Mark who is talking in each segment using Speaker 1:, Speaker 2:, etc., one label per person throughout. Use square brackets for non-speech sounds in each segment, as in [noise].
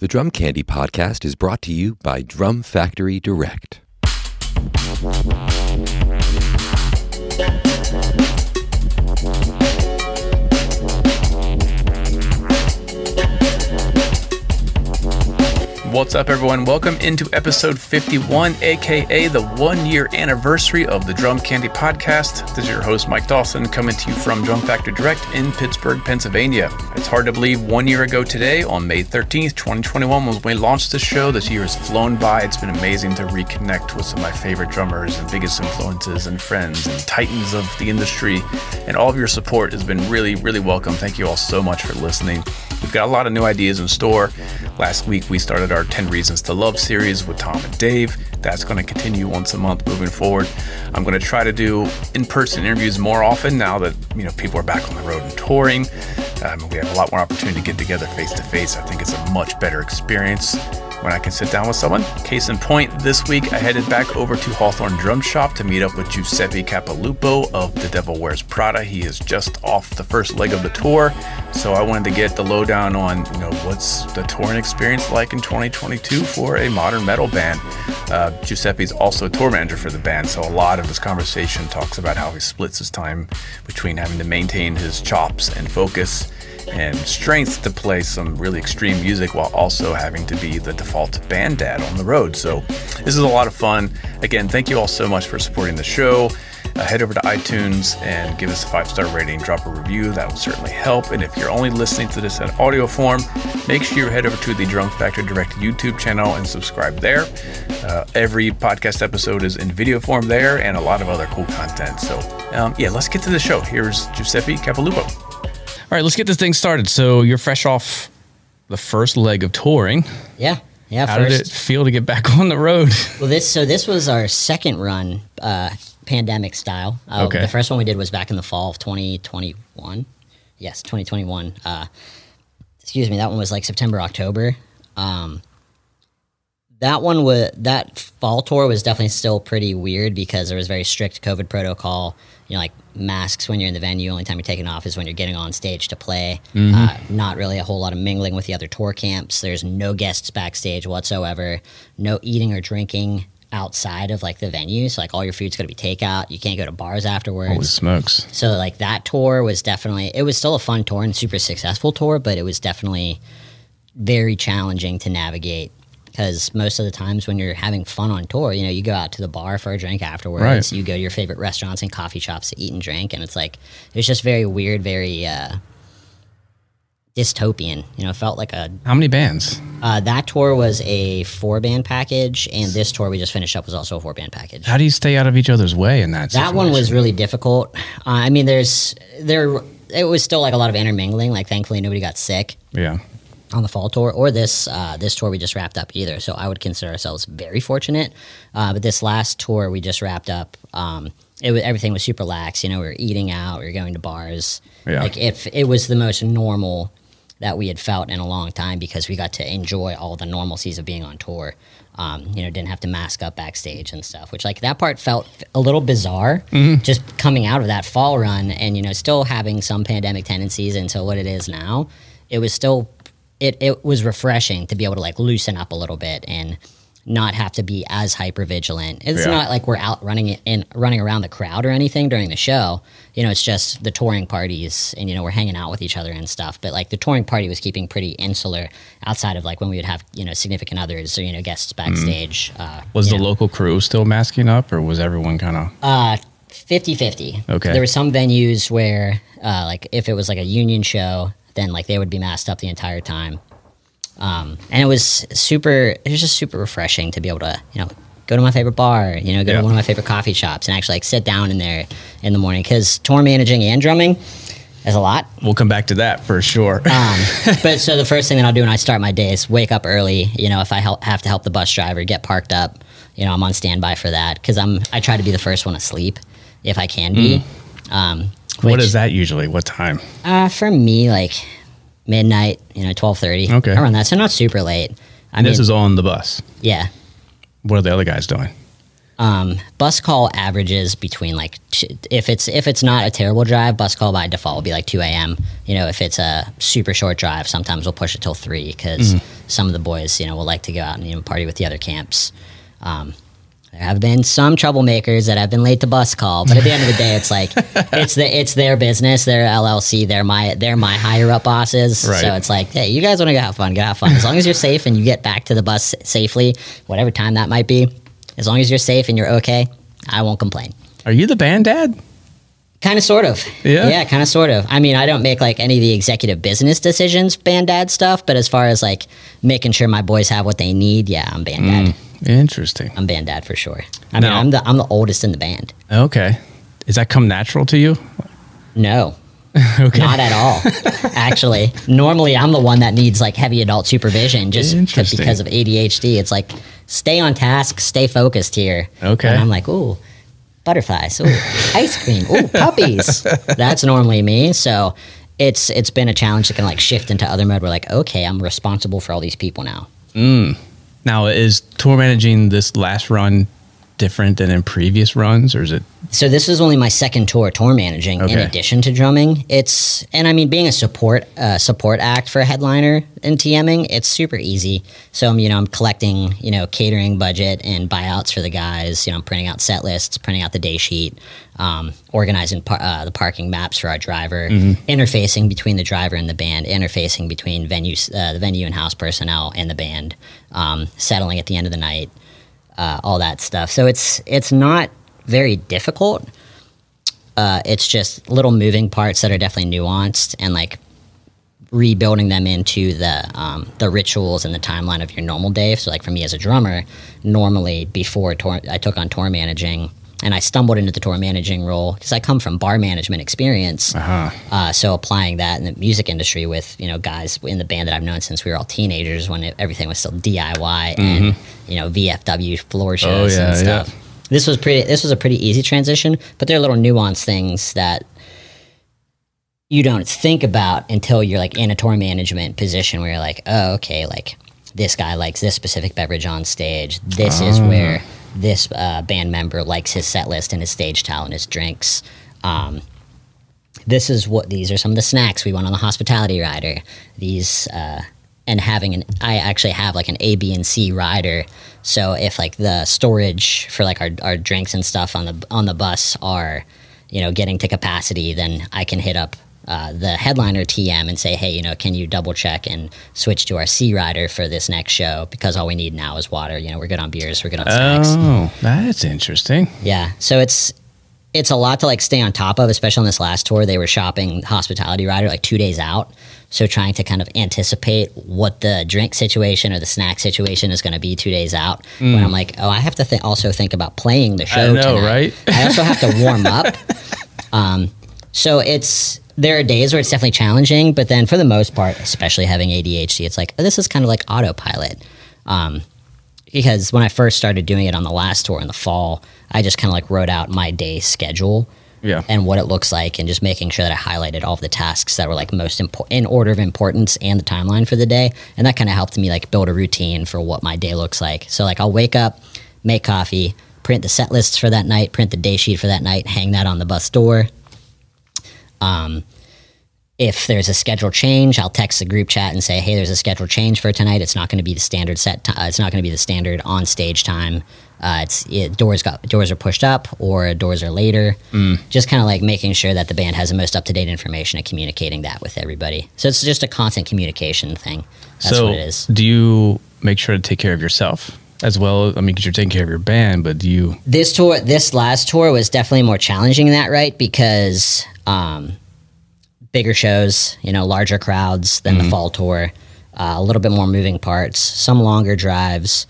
Speaker 1: The Drum Candy podcast is brought to you by Drum Factory Direct.
Speaker 2: What's up, everyone? Welcome into episode 51, aka the one year anniversary of the Drum Candy podcast. This is your host, Mike Dawson, coming to you from Drum Factory Direct in Pittsburgh, Pennsylvania. It's hard to believe one year ago today, on May 13th, 2021, was when we launched this show. This year has flown by. It's been amazing to reconnect with some of my favorite drummers and biggest influences and friends and titans of the industry. And all of your support has been really, really welcome. Thank you all so much for listening. We've got a lot of new ideas in store. Last week, we started our 10 Reasons to Love series with Tom and Dave. That's going to continue once a month moving forward. I'm going to try to do in person interviews more often now that you know people are back on the road and touring. Um, we have a lot more opportunity to get together face to face. I think it's a much better experience when I can sit down with someone. Case in point, this week I headed back over to Hawthorne Drum Shop to meet up with Giuseppe Capilupo of The Devil Wears Prada. He is just off the first leg of the tour, so I wanted to get the lowdown on, you know, what's the touring experience like in 2022 for a modern metal band. Uh, Giuseppe's also a tour manager for the band, so a lot of this conversation talks about how he splits his time between having to maintain his chops and focus and strength to play some really extreme music while also having to be the default band dad on the road. So, this is a lot of fun. Again, thank you all so much for supporting the show. Uh, head over to iTunes and give us a five star rating, drop a review. That will certainly help. And if you're only listening to this in audio form, make sure you head over to the Drum Factory Direct YouTube channel and subscribe there. Uh, every podcast episode is in video form there and a lot of other cool content. So, um, yeah, let's get to the show. Here's Giuseppe Capilupo. All right, let's get this thing started. So you're fresh off the first leg of touring.
Speaker 3: Yeah, yeah.
Speaker 2: How first. did it feel to get back [laughs] on the road?
Speaker 3: Well, this so this was our second run, uh, pandemic style. Uh, okay. The first one we did was back in the fall of 2021. Yes, 2021. Uh, excuse me. That one was like September, October. Um, that one was that fall tour was definitely still pretty weird because there was very strict COVID protocol. You know, like masks when you're in the venue. Only time you're taking off is when you're getting on stage to play. Mm-hmm. Uh, not really a whole lot of mingling with the other tour camps. There's no guests backstage whatsoever. No eating or drinking outside of like the venue. So like all your food's gonna be takeout. You can't go to bars afterwards.
Speaker 2: Holy smokes!
Speaker 3: So like that tour was definitely it was still a fun tour and super successful tour, but it was definitely very challenging to navigate because most of the times when you're having fun on tour, you know, you go out to the bar for a drink afterwards. Right. You go to your favorite restaurants and coffee shops to eat and drink, and it's like it's just very weird, very uh, dystopian. You know, it felt like a.
Speaker 2: How many bands?
Speaker 3: Uh, that tour was a four band package, and this tour we just finished up was also a four band package.
Speaker 2: How do you stay out of each other's way in that?
Speaker 3: That one was really difficult. Uh, I mean, there's there. It was still like a lot of intermingling. Like, thankfully, nobody got sick.
Speaker 2: Yeah
Speaker 3: on the fall tour or this uh, this tour we just wrapped up either. So I would consider ourselves very fortunate. Uh, but this last tour we just wrapped up, um, it was, everything was super lax. You know, we were eating out, we were going to bars. Yeah. Like if it was the most normal that we had felt in a long time because we got to enjoy all the normalcies of being on tour. Um, you know, didn't have to mask up backstage and stuff, which like that part felt a little bizarre mm-hmm. just coming out of that fall run and, you know, still having some pandemic tendencies into what it is now. It was still it, it was refreshing to be able to like loosen up a little bit and not have to be as hyper vigilant. It's yeah. not like we're out running and running around the crowd or anything during the show. You know, it's just the touring parties and you know, we're hanging out with each other and stuff. But like the touring party was keeping pretty insular outside of like when we would have, you know, significant others or, you know, guests backstage.
Speaker 2: Mm. Uh, was the know. local crew still masking up or was everyone kind of
Speaker 3: uh 50 50.
Speaker 2: Okay.
Speaker 3: There were some venues where, uh, like, if it was like a union show, then like they would be masked up the entire time. Um, and it was super. It was just super refreshing to be able to, you know, go to my favorite bar, you know, go yeah. to one of my favorite coffee shops, and actually like sit down in there in the morning because tour managing and drumming is a lot.
Speaker 2: We'll come back to that for sure.
Speaker 3: um, [laughs] but so the first thing that I'll do when I start my day is wake up early. You know, if I help, have to help the bus driver get parked up, you know, I'm on standby for that because I'm I try to be the first one asleep if I can be. Mm. Um,
Speaker 2: which, what is that usually? What time?
Speaker 3: Uh, for me, like midnight, you know, twelve thirty.
Speaker 2: Okay,
Speaker 3: around that. So not super late.
Speaker 2: I and mean, this is on the bus.
Speaker 3: Yeah.
Speaker 2: What are the other guys doing?
Speaker 3: Um, bus call averages between like if it's if it's not a terrible drive, bus call by default will be like two a.m. You know, if it's a super short drive, sometimes we'll push it till three because some of the boys, you know, will like to go out and you know, party with the other camps. Um, there have been some troublemakers that have been late to bus call, but at the end of the day, it's like [laughs] it's the it's their business, their LLC, they're my they're my higher up bosses.
Speaker 2: Right.
Speaker 3: So it's like, hey, you guys want to go have fun, go have fun. As long as you're safe and you get back to the bus safely, whatever time that might be, as long as you're safe and you're okay, I won't complain.
Speaker 2: Are you the band dad?
Speaker 3: Kind of, sort of.
Speaker 2: Yeah?
Speaker 3: Yeah, kind of, sort of. I mean, I don't make like any of the executive business decisions, band dad stuff, but as far as like making sure my boys have what they need, yeah, I'm band dad. Hmm.
Speaker 2: Interesting.
Speaker 3: I'm band dad for sure. I mean,
Speaker 2: Now-
Speaker 3: I'm the I'm the oldest in the band.
Speaker 2: Okay. Does that come natural to you?
Speaker 3: No, [laughs]
Speaker 2: Okay.
Speaker 3: not at all. [laughs] Actually, normally I'm the one that needs like heavy adult supervision just 'cause-
Speaker 2: Interesting.
Speaker 3: because of ADHD. It's like stay on task, stay focused here.
Speaker 2: Okay.
Speaker 3: And I'm like, ooh, butterflies, ooh, ice cream, ooh, [laughs] puppies. That's normally me. So it's it's been a challenge to kind of like shift into other mode. We're like, okay, I'm responsible for all these people now. Hmm.
Speaker 2: Now, is tour managing this last run different than in previous runs, or is it?
Speaker 3: So this is only my second tour tour managing in addition to drumming. It's and I mean being a support uh, support act for a headliner in TMing, it's super easy. So I'm you know I'm collecting you know catering budget and buyouts for the guys. You know I'm printing out set lists, printing out the day sheet, um, organizing par- uh, the parking maps for our driver, interfacing between the driver and the band, interfacing between venue uh, the venue and house personnel and the band, um, settling at the end of the night uh, all that stuff. So it's it's not very difficult. Uh, it's just little moving parts that are definitely nuanced and like rebuilding them into the um, the rituals and the timeline of your normal day. So like for me as a drummer, normally before tour, I took on tour managing. And I stumbled into the tour managing role because I come from bar management experience.
Speaker 2: Uh-huh.
Speaker 3: Uh, so applying that in the music industry with you know guys in the band that I've known since we were all teenagers when it, everything was still DIY and you know VFW floor shows
Speaker 2: Mm-hmm. Oh, yeah,
Speaker 3: and stuff. This was pretty. This was a pretty easy transition, but there are little nuanced things that you don't think about until you're like in a tour management position where you're like, oh, okay, like this guy likes this specific beverage on stage. This is where this uh, band member likes his set list and his stage and his drinks. Um, this is what these are some of the snacks we want on the hospitality rider. These uh, and having an I actually have like an A, B, and C rider. So if like the storage for like our, our drinks and stuff on the on the bus are, you know, getting to capacity, then I can hit up uh, the headliner TM and say, hey, you know, can you double check and switch to our C rider for this next show because all we need now is water. You know, we're good on beers, we're good on snacks.
Speaker 2: Oh, that's interesting.
Speaker 3: Yeah. So it's it's a lot to like stay on top of, especially on this last tour. They were shopping hospitality rider like two days out. So trying to kind of anticipate what the drink situation or the snack situation is going to be two days out. When I'm like, oh, I have to th- also think about playing the show.
Speaker 2: know,
Speaker 3: tonight.
Speaker 2: right?
Speaker 3: I also have to warm up. [laughs] Um, so it's there are days where it's definitely challenging, but then for the most part, especially having ADHD, it's like oh, this is kind of like autopilot. Um, because when I first started doing it on the last tour in the fall, I just kind of like wrote out my day schedule
Speaker 2: Yeah.
Speaker 3: and what it looks like, and just making sure that I highlighted all of the tasks that were like most important in order of importance and the timeline for the day, and that kind of helped me like build a routine for what my day looks like. So like I'll wake up, make coffee, print the set lists for that night, print the day sheet for that night, hang that on the bus door. Um, if there's a schedule change, I'll text the group chat and say, "Hey, there's a schedule change for tonight. It's not going to be the standard set. T- uh, it's not going to be the standard on stage time. Uh, it's it, doors got doors are pushed up or doors are later. Just kind of like making sure that the band has the most up to date information and communicating that with everybody. So it's just a constant communication thing. That's
Speaker 2: so,
Speaker 3: what it is.
Speaker 2: do you make sure to take care of yourself as well? I mean, because you're taking care of your band, but do you?
Speaker 3: this tour this last tour was definitely more challenging in that right because um, bigger shows you know larger crowds than the fall tour uh, a little bit more moving parts some longer drives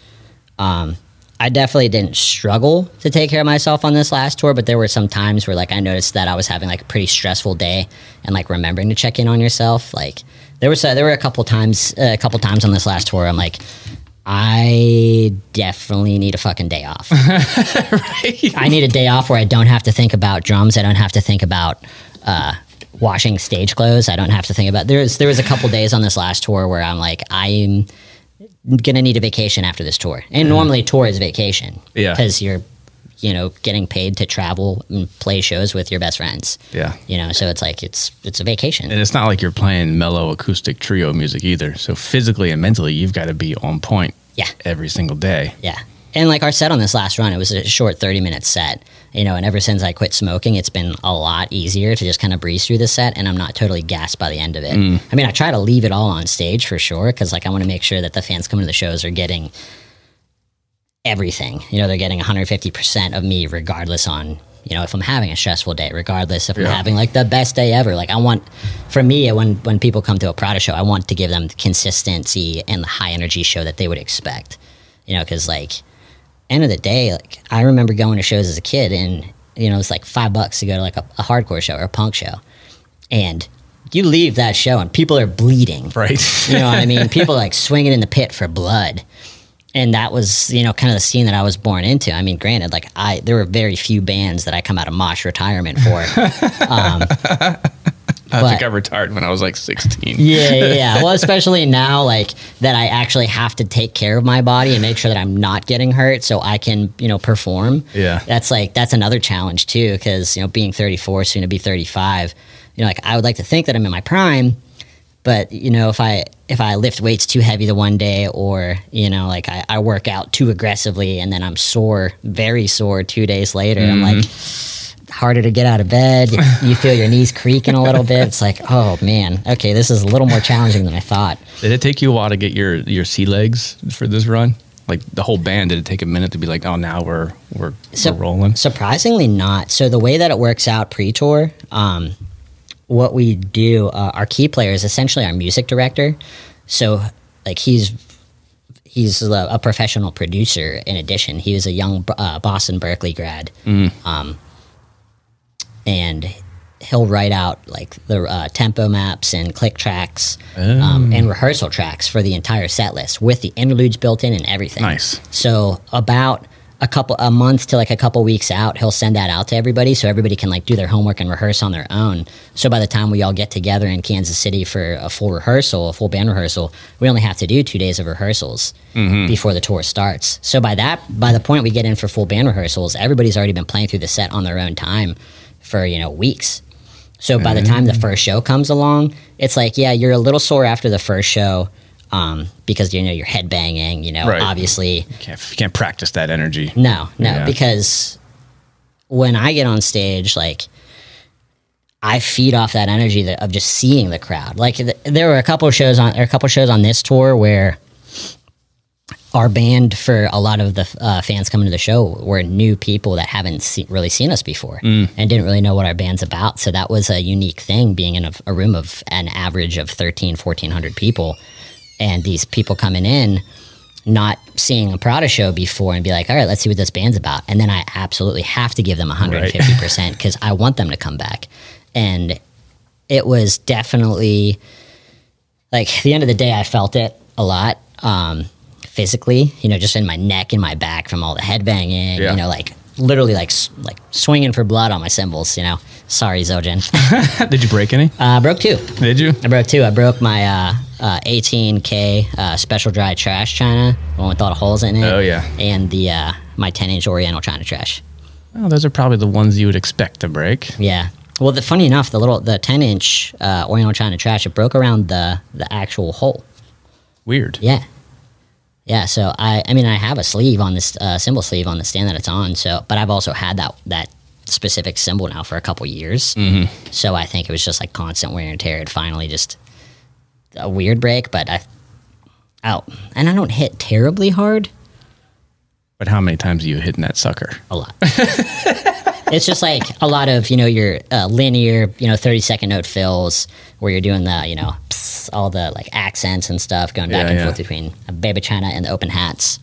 Speaker 3: um, i definitely didn't struggle to take care of myself on this last tour but there were some times where like i noticed that i was having like a pretty stressful day and like remembering to check in on yourself like there was a, there were a couple times uh, a couple times on this last tour i'm like I definitely need a fucking day off. [laughs] I need a day off where I don't have to think about drums. I don't have to think about uh, washing stage clothes. I don't have to think about. There was there was a couple days on this last tour where I'm like, I'm gonna need a vacation after this tour. And normally, tour is vacation.
Speaker 2: Yeah.
Speaker 3: Because you're you know getting paid to travel and play shows with your best friends.
Speaker 2: Yeah.
Speaker 3: You know, so it's like it's it's a vacation.
Speaker 2: And it's not like you're playing mellow acoustic trio music either. So physically and mentally, you've got to be on point
Speaker 3: Yeah.
Speaker 2: every single day.
Speaker 3: Yeah. And like our set on this last run, it was a short 30 minute set, you know, and ever since I quit smoking, it's been a lot easier to just kind of breeze through the set and I'm not totally gassed by the end of it. Mm. I mean, I try to leave it all on stage for sure because like I want to make sure that the fans coming to the shows are getting everything. You know, they're getting 150% of me regardless on, you know, if I'm having a stressful day, regardless if I'm having like the best day ever. Like I want for me when when people come to a Prada show, I want to give them the consistency and the high energy show that they would expect. You know, cuz like end of the day, like I remember going to shows as a kid and you know, it's like 5 bucks to go to like a, a hardcore show or a punk show. And you leave that show and people are bleeding.
Speaker 2: Right.
Speaker 3: You know what I mean? People like swinging in the pit for blood. And that was, you know, kind of the scene that I was born into. I mean, granted, like I, there were very few bands that I come out of mosh retirement for. [laughs] Um,
Speaker 2: I
Speaker 3: but-
Speaker 2: think I retired when I was like 16.
Speaker 3: yeah, yeah, yeah. [laughs] Well, especially now, like that, I actually have to take care of my body and make sure that I'm not getting hurt, so I can, you know, perform.
Speaker 2: Yeah.
Speaker 3: that's like that's another challenge too, because you know, being 34, soon to be 35, you know, like I would like to think that I'm in my prime, but you know, if I if I lift weights too heavy the one day, or you know, like I, I work out too aggressively and then I'm sore, very sore two days later, I'm like mm-hmm. Harder to get out of bed. You feel your knees creaking a little bit. It's like, oh man, okay, this is a little more challenging than I thought.
Speaker 2: Did it take you a while to get your, your sea legs for this run? Like the whole band, did it take a minute to be like, oh, now we're, we're,
Speaker 3: So-
Speaker 2: we're rolling?
Speaker 3: Surprisingly, not. So the way that it works out pre-tour, um, what we do, uh, our key player is essentially our music director. So like he's he's a, a professional producer. In addition, he was a young uh, Boston Berklee grad, um, and he'll write out like the uh, tempo maps and click tracks um, and rehearsal tracks for the entire set list with the interludes built in and everything.
Speaker 2: Nice.
Speaker 3: So about a couple a month to like a couple weeks out, he'll send that out to everybody so everybody can like do their homework and rehearse on their own. So by the time we all get together in Kansas City for a full rehearsal, a full band rehearsal, we only have to do two days of rehearsals before the tour starts. So by that by the point we get in for full band rehearsals, everybody's already been playing through the set on their own time for, you know, weeks. So by the time the first show comes along, it's like, yeah, you're a little sore after the first show um, because you know you're headbanging. You know,
Speaker 2: Right.
Speaker 3: obviously,
Speaker 2: Can't, you can't practice that energy.
Speaker 3: no, no,
Speaker 2: Yeah.
Speaker 3: because when I get on stage, like I feed off that energy that, of just seeing the crowd. Like th- there were a couple of shows on, there a couple of shows on this tour where our band for a lot of the uh, fans coming to the show were new people that haven't see, really seen us before and didn't really know what our band's about. So that was a unique thing being in a, a room of an average of 13, 1400 people. And these people coming in, not seeing a Prada show before and be like, all right, let's see what this band's about. And then I absolutely have to give them 150% because [laughs] I want them to come back. And it was definitely like at the end of the day, I felt it a lot um, physically, you know, just in my neck and my back from all the headbanging,
Speaker 2: Yeah.
Speaker 3: you know, like literally like like swinging for blood on my cymbals, you know. Sorry, Zildjian. [laughs]
Speaker 2: Did you break any?
Speaker 3: uh, broke two.
Speaker 2: Did you?
Speaker 3: I broke two. I broke my uh, uh, 18K uh, special dry trash china, the one with all the holes in it.
Speaker 2: Oh, yeah.
Speaker 3: And the uh, my 10 inch Oriental china trash.
Speaker 2: Oh, those are probably the ones you would expect to break.
Speaker 3: Yeah. Well, the, funny enough, the little the 10 inch uh, Oriental china trash it broke around the the actual hole.
Speaker 2: Weird.
Speaker 3: Yeah. Yeah, so I I mean I have a sleeve on this uh, cymbal sleeve on the stand that it's on. So, but I've also had that that specific cymbal now for a couple years. Mm-hmm. So I think it was just like constant wear and tear. It finally just a weird break, but I out and I don't hit terribly hard
Speaker 2: But how many times are you hitting that sucker?
Speaker 3: a lot. [laughs] it's just like a lot of you know your uh, linear you know thirty second note fills where you're doing the you know pss, all the like accents and stuff going back
Speaker 2: Yeah,
Speaker 3: and
Speaker 2: yeah.
Speaker 3: forth between a baby china and the open hats,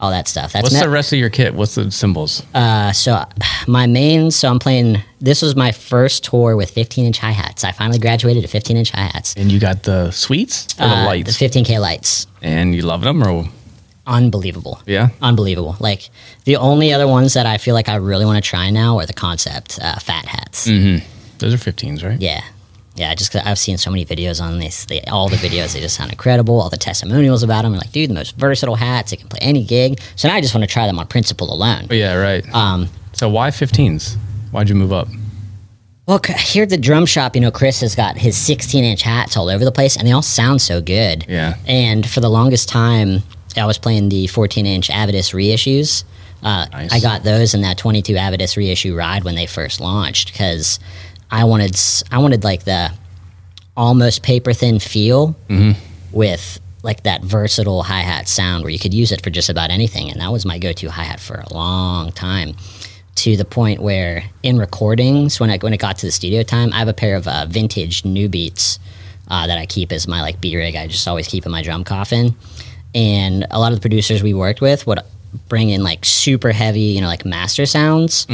Speaker 3: all that stuff. That's
Speaker 2: What's the rest of your kit? What's the cymbals?
Speaker 3: uh, so my main. So I'm playing. This was my first tour with 15 inch hi hats. I finally graduated to 15 inch hi hats.
Speaker 2: and you got the sweets or the
Speaker 3: Uh,
Speaker 2: lights?
Speaker 3: The 15k lights.
Speaker 2: and you love them or
Speaker 3: Unbelievable.
Speaker 2: yeah?
Speaker 3: Unbelievable. Like the only other ones that I feel like I really want to try now are the concept uh, fat hats.
Speaker 2: Those are 15s, right?
Speaker 3: Yeah. yeah, just 'cause I've seen so many videos on this. They, all the videos, they just sound incredible. All the testimonials about them are like, dude, the most versatile hats. It can play any gig. So now I just want to try them on principle alone.
Speaker 2: Yeah, right. Um, so why 15s? Why'd you move up?
Speaker 3: Well, here at the drum shop, you know, Chris has got his 16 inch hats all over the place, and they all sound so good.
Speaker 2: Yeah.
Speaker 3: And for the longest time, I was playing the 14 inch Avedis reissues. Uh,
Speaker 2: Nice.
Speaker 3: I got those in that 22 Avedis reissue ride when they first launched because I wanted I wanted like the almost paper thin feel with like that versatile hi hat sound where you could use it for just about anything, and that was my go to hi hat for a long time. To the point where in recordings, when I when it got to the studio time, I have a pair of uh, vintage new beats uh, that I keep as my like B rig. I just always keep in my drum coffin, and a lot of the producers we worked with would bring in like super heavy, you know, like master sounds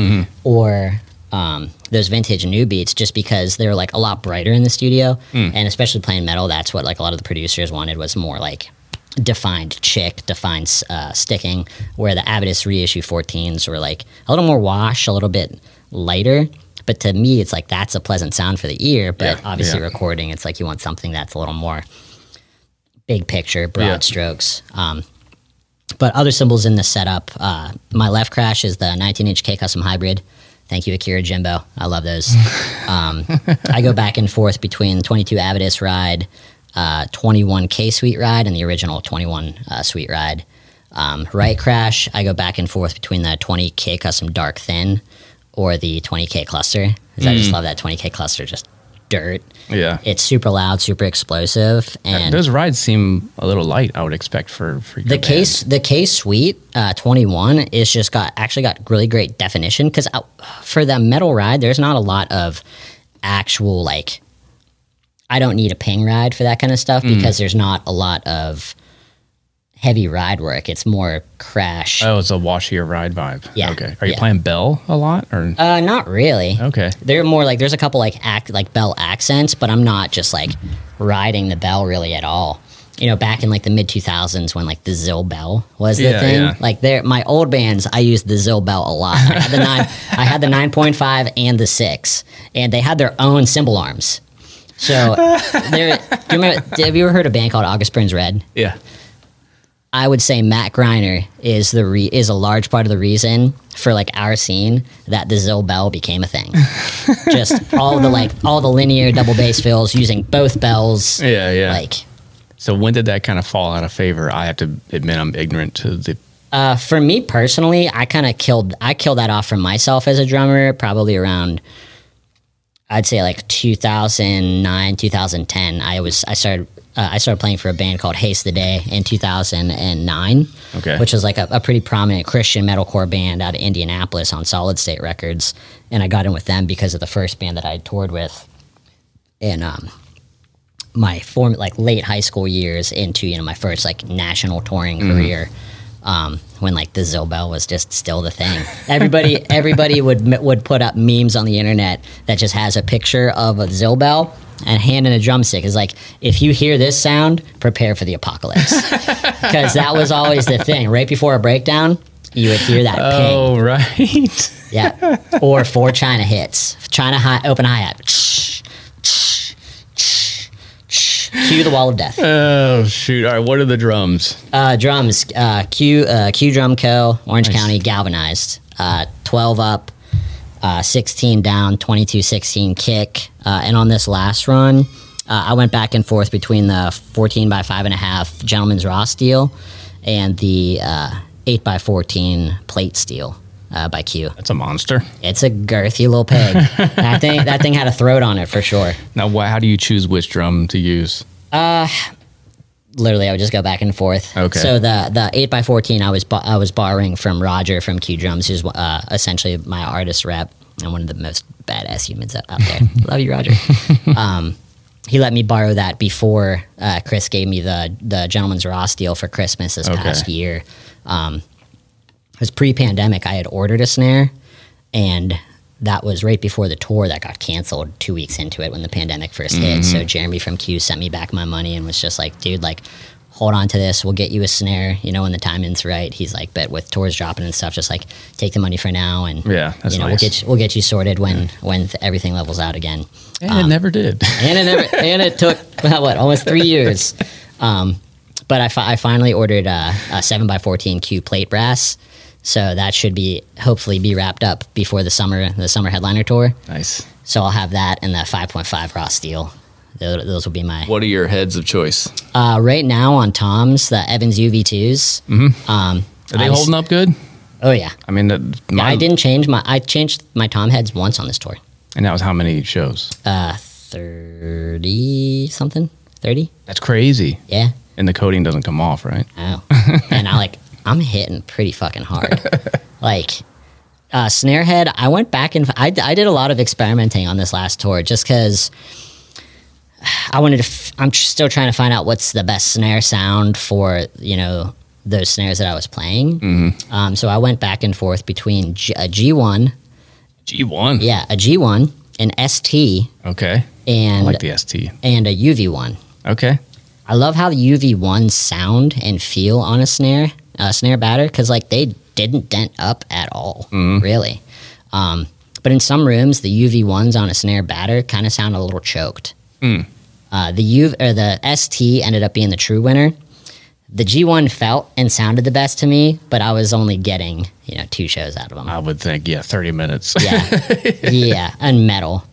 Speaker 3: or um, those vintage new beats just because they're like a lot brighter in the studio. And especially playing metal that's what like a lot of the producers wanted was more like defined chick defined uh, sticking where the Avedis reissue 14s were like a little more wash a little bit lighter. But to me it's like that's a pleasant sound for the ear but
Speaker 2: Yeah,
Speaker 3: obviously
Speaker 2: yeah.
Speaker 3: recording it's like you want something that's a little more big picture broad
Speaker 2: Yeah.
Speaker 3: strokes um, but other cymbals in the setup, uh, my left crash is the 19 inch K Custom Hybrid. Thank you, Akira Jimbo. I love those. [laughs] um, I go back and forth between 22 Avedis ride, uh, 21 K Sweet ride, and the original 21 uh, Sweet ride. Um, right crash, I go back and forth between the 20K Custom Dark Thin or the 20K Cluster. 'cause I just love that 20K Cluster, just dirt.
Speaker 2: Yeah.
Speaker 3: It's super loud, super explosive, and
Speaker 2: Those rides seem a little light, I would expect for, for
Speaker 3: the
Speaker 2: band.
Speaker 3: case the case Sweet uh, 21 is just got actually got really great definition because for the metal ride there's not a lot of actual like i don't need a ping ride for that kind of stuff
Speaker 2: Mm.
Speaker 3: because there's not a lot of heavy ride work it's more crash
Speaker 2: Oh, it's a washier ride vibe.
Speaker 3: Yeah,
Speaker 2: Okay. Are you
Speaker 3: yeah.
Speaker 2: playing Bell a lot or?
Speaker 3: uh, not really
Speaker 2: okay.
Speaker 3: they're more like there's a couple like act like bell accents but i'm not just like riding the bell really at all you know back in like the mid 2000s when like the Zil-Bel was the
Speaker 2: Yeah,
Speaker 3: thing
Speaker 2: yeah.
Speaker 3: like there my old bands i used the Zil-Bel a lot i had the nine i had the 9.5 and the 6 and they had their own cymbal arms so there do you remember have you ever heard a band called august burns red
Speaker 2: Yeah.
Speaker 3: I would say Matt Griner is the re- is a large part of the reason for like our scene that the Zil-Bel became a thing. [laughs] Just all the like all the linear double bass fills using both bells.
Speaker 2: Yeah. Yeah.
Speaker 3: Like
Speaker 2: so when did that kind of fall out of favor? I have to admit I'm ignorant to the.
Speaker 3: uh, for me personally, I kind of killed I killed that off for myself as a drummer probably around I'd say like 2009 2010. I was I started uh, I started playing for a band called Haste the Day in 2009.
Speaker 2: Okay.
Speaker 3: which was like a, a pretty prominent Christian metalcore band out of Indianapolis on Solid State Records, and I got in with them because of the first band that I toured with, in um, my form like late high school years into you know my first like national touring career. Um, when like the Zobel was just still the thing, everybody [laughs] everybody would would put up memes on the internet that just has a picture of a Zobel and hand in a drumstick. Is like if you hear this sound, prepare for the apocalypse [laughs] because that was always the thing. Right before a breakdown, you would hear that ping.
Speaker 2: Oh right.
Speaker 3: Yeah. Or four China hits. China high, open hi hat. Cue the wall of death.
Speaker 2: oh shoot! All right. What are the drums?
Speaker 3: Uh, drums. Uh, Q uh, Q Drum Co. Orange County galvanized. Uh, Twelve up. Uh, 16 down, 22 16 kick. Uh, and on this last run, uh, I went back and forth between the 14 by 5.5 Gentleman's Raw steel and the uh, 8 by 14 plate steel uh, by Q.
Speaker 2: That's a monster.
Speaker 3: It's a girthy little pig. [laughs] that thing, that thing had a throat on it for sure.
Speaker 2: Now, wh- how do you choose which drum to use?
Speaker 3: Literally, I would just go back and forth.
Speaker 2: Okay.
Speaker 3: So the the eight x fourteen, I was bo- I was borrowing from Roger from Q Drums, who's uh, essentially my artist rep and one of the most badass humans out out there. [laughs] Love you, Roger. [laughs] um, he let me borrow that before uh, Chris gave me the the Gentleman's Raw deal for Christmas this
Speaker 2: Okay.
Speaker 3: past year. Um, it was pre-pandemic. I had ordered a snare, and that was right before the tour that got canceled two weeks into it when the pandemic 1st hit. So Jeremy from Q sent me back my money and was just like, "Dude, like." hold on to this. We'll get you a snare, you know, when the timing's right. He's like, but with tours dropping and stuff, just like take the money for now, and
Speaker 2: Yeah, that's
Speaker 3: you know,
Speaker 2: nice.
Speaker 3: we'll get you, we'll get you sorted when when th- everything levels out again.
Speaker 2: And it never did.
Speaker 3: And it never, and it took [laughs] what almost three [laughs] years. Um, but I, fi- I finally ordered a, a seven x fourteen Q plate brass, so that should be hopefully be wrapped up before the summer the summer headliner tour.
Speaker 2: nice.
Speaker 3: So I'll have that and the five point five raw steel. Those, those will be my
Speaker 2: What are your heads of choice?
Speaker 3: uh, right now on Tom's the Evans UV2s. Mm-hmm. Um,
Speaker 2: Are they
Speaker 3: I was-
Speaker 2: holding up good?
Speaker 3: Oh yeah.
Speaker 2: I mean, that,
Speaker 3: Yeah, I didn't change my. I changed my Tom heads once on this tour.
Speaker 2: And that was how many shows?
Speaker 3: Uh, thirty something. Thirty.
Speaker 2: That's crazy.
Speaker 3: Yeah.
Speaker 2: And the coating doesn't come off, right?
Speaker 3: Oh. [laughs] and I like I'm hitting pretty fucking hard. [laughs] like uh, snare head, I went back and I, I did a lot of experimenting on this last tour just because I wanted to. F- I'm still trying to find out what's the best snare sound for you know those snares that I was playing. Um, so I went back and forth between G- a G1,
Speaker 2: G1.
Speaker 3: yeah, a G1, an ST,
Speaker 2: Okay.
Speaker 3: and I
Speaker 2: like the ST.
Speaker 3: and a UV1.
Speaker 2: Okay.
Speaker 3: I love how the UV1s sound and feel on a snare, uh, snare batter, because like they didn't dent up at all, really. Um, but in some rooms, the UV1s on a snare batter kind of sound a little choked. Uh, the U or the ST ended up being the true winner. The G1 felt and sounded the best to me, but I was only getting you know two shows out of them.
Speaker 2: I would think, yeah, 30 minutes.
Speaker 3: Yeah, [laughs] yeah, and metal.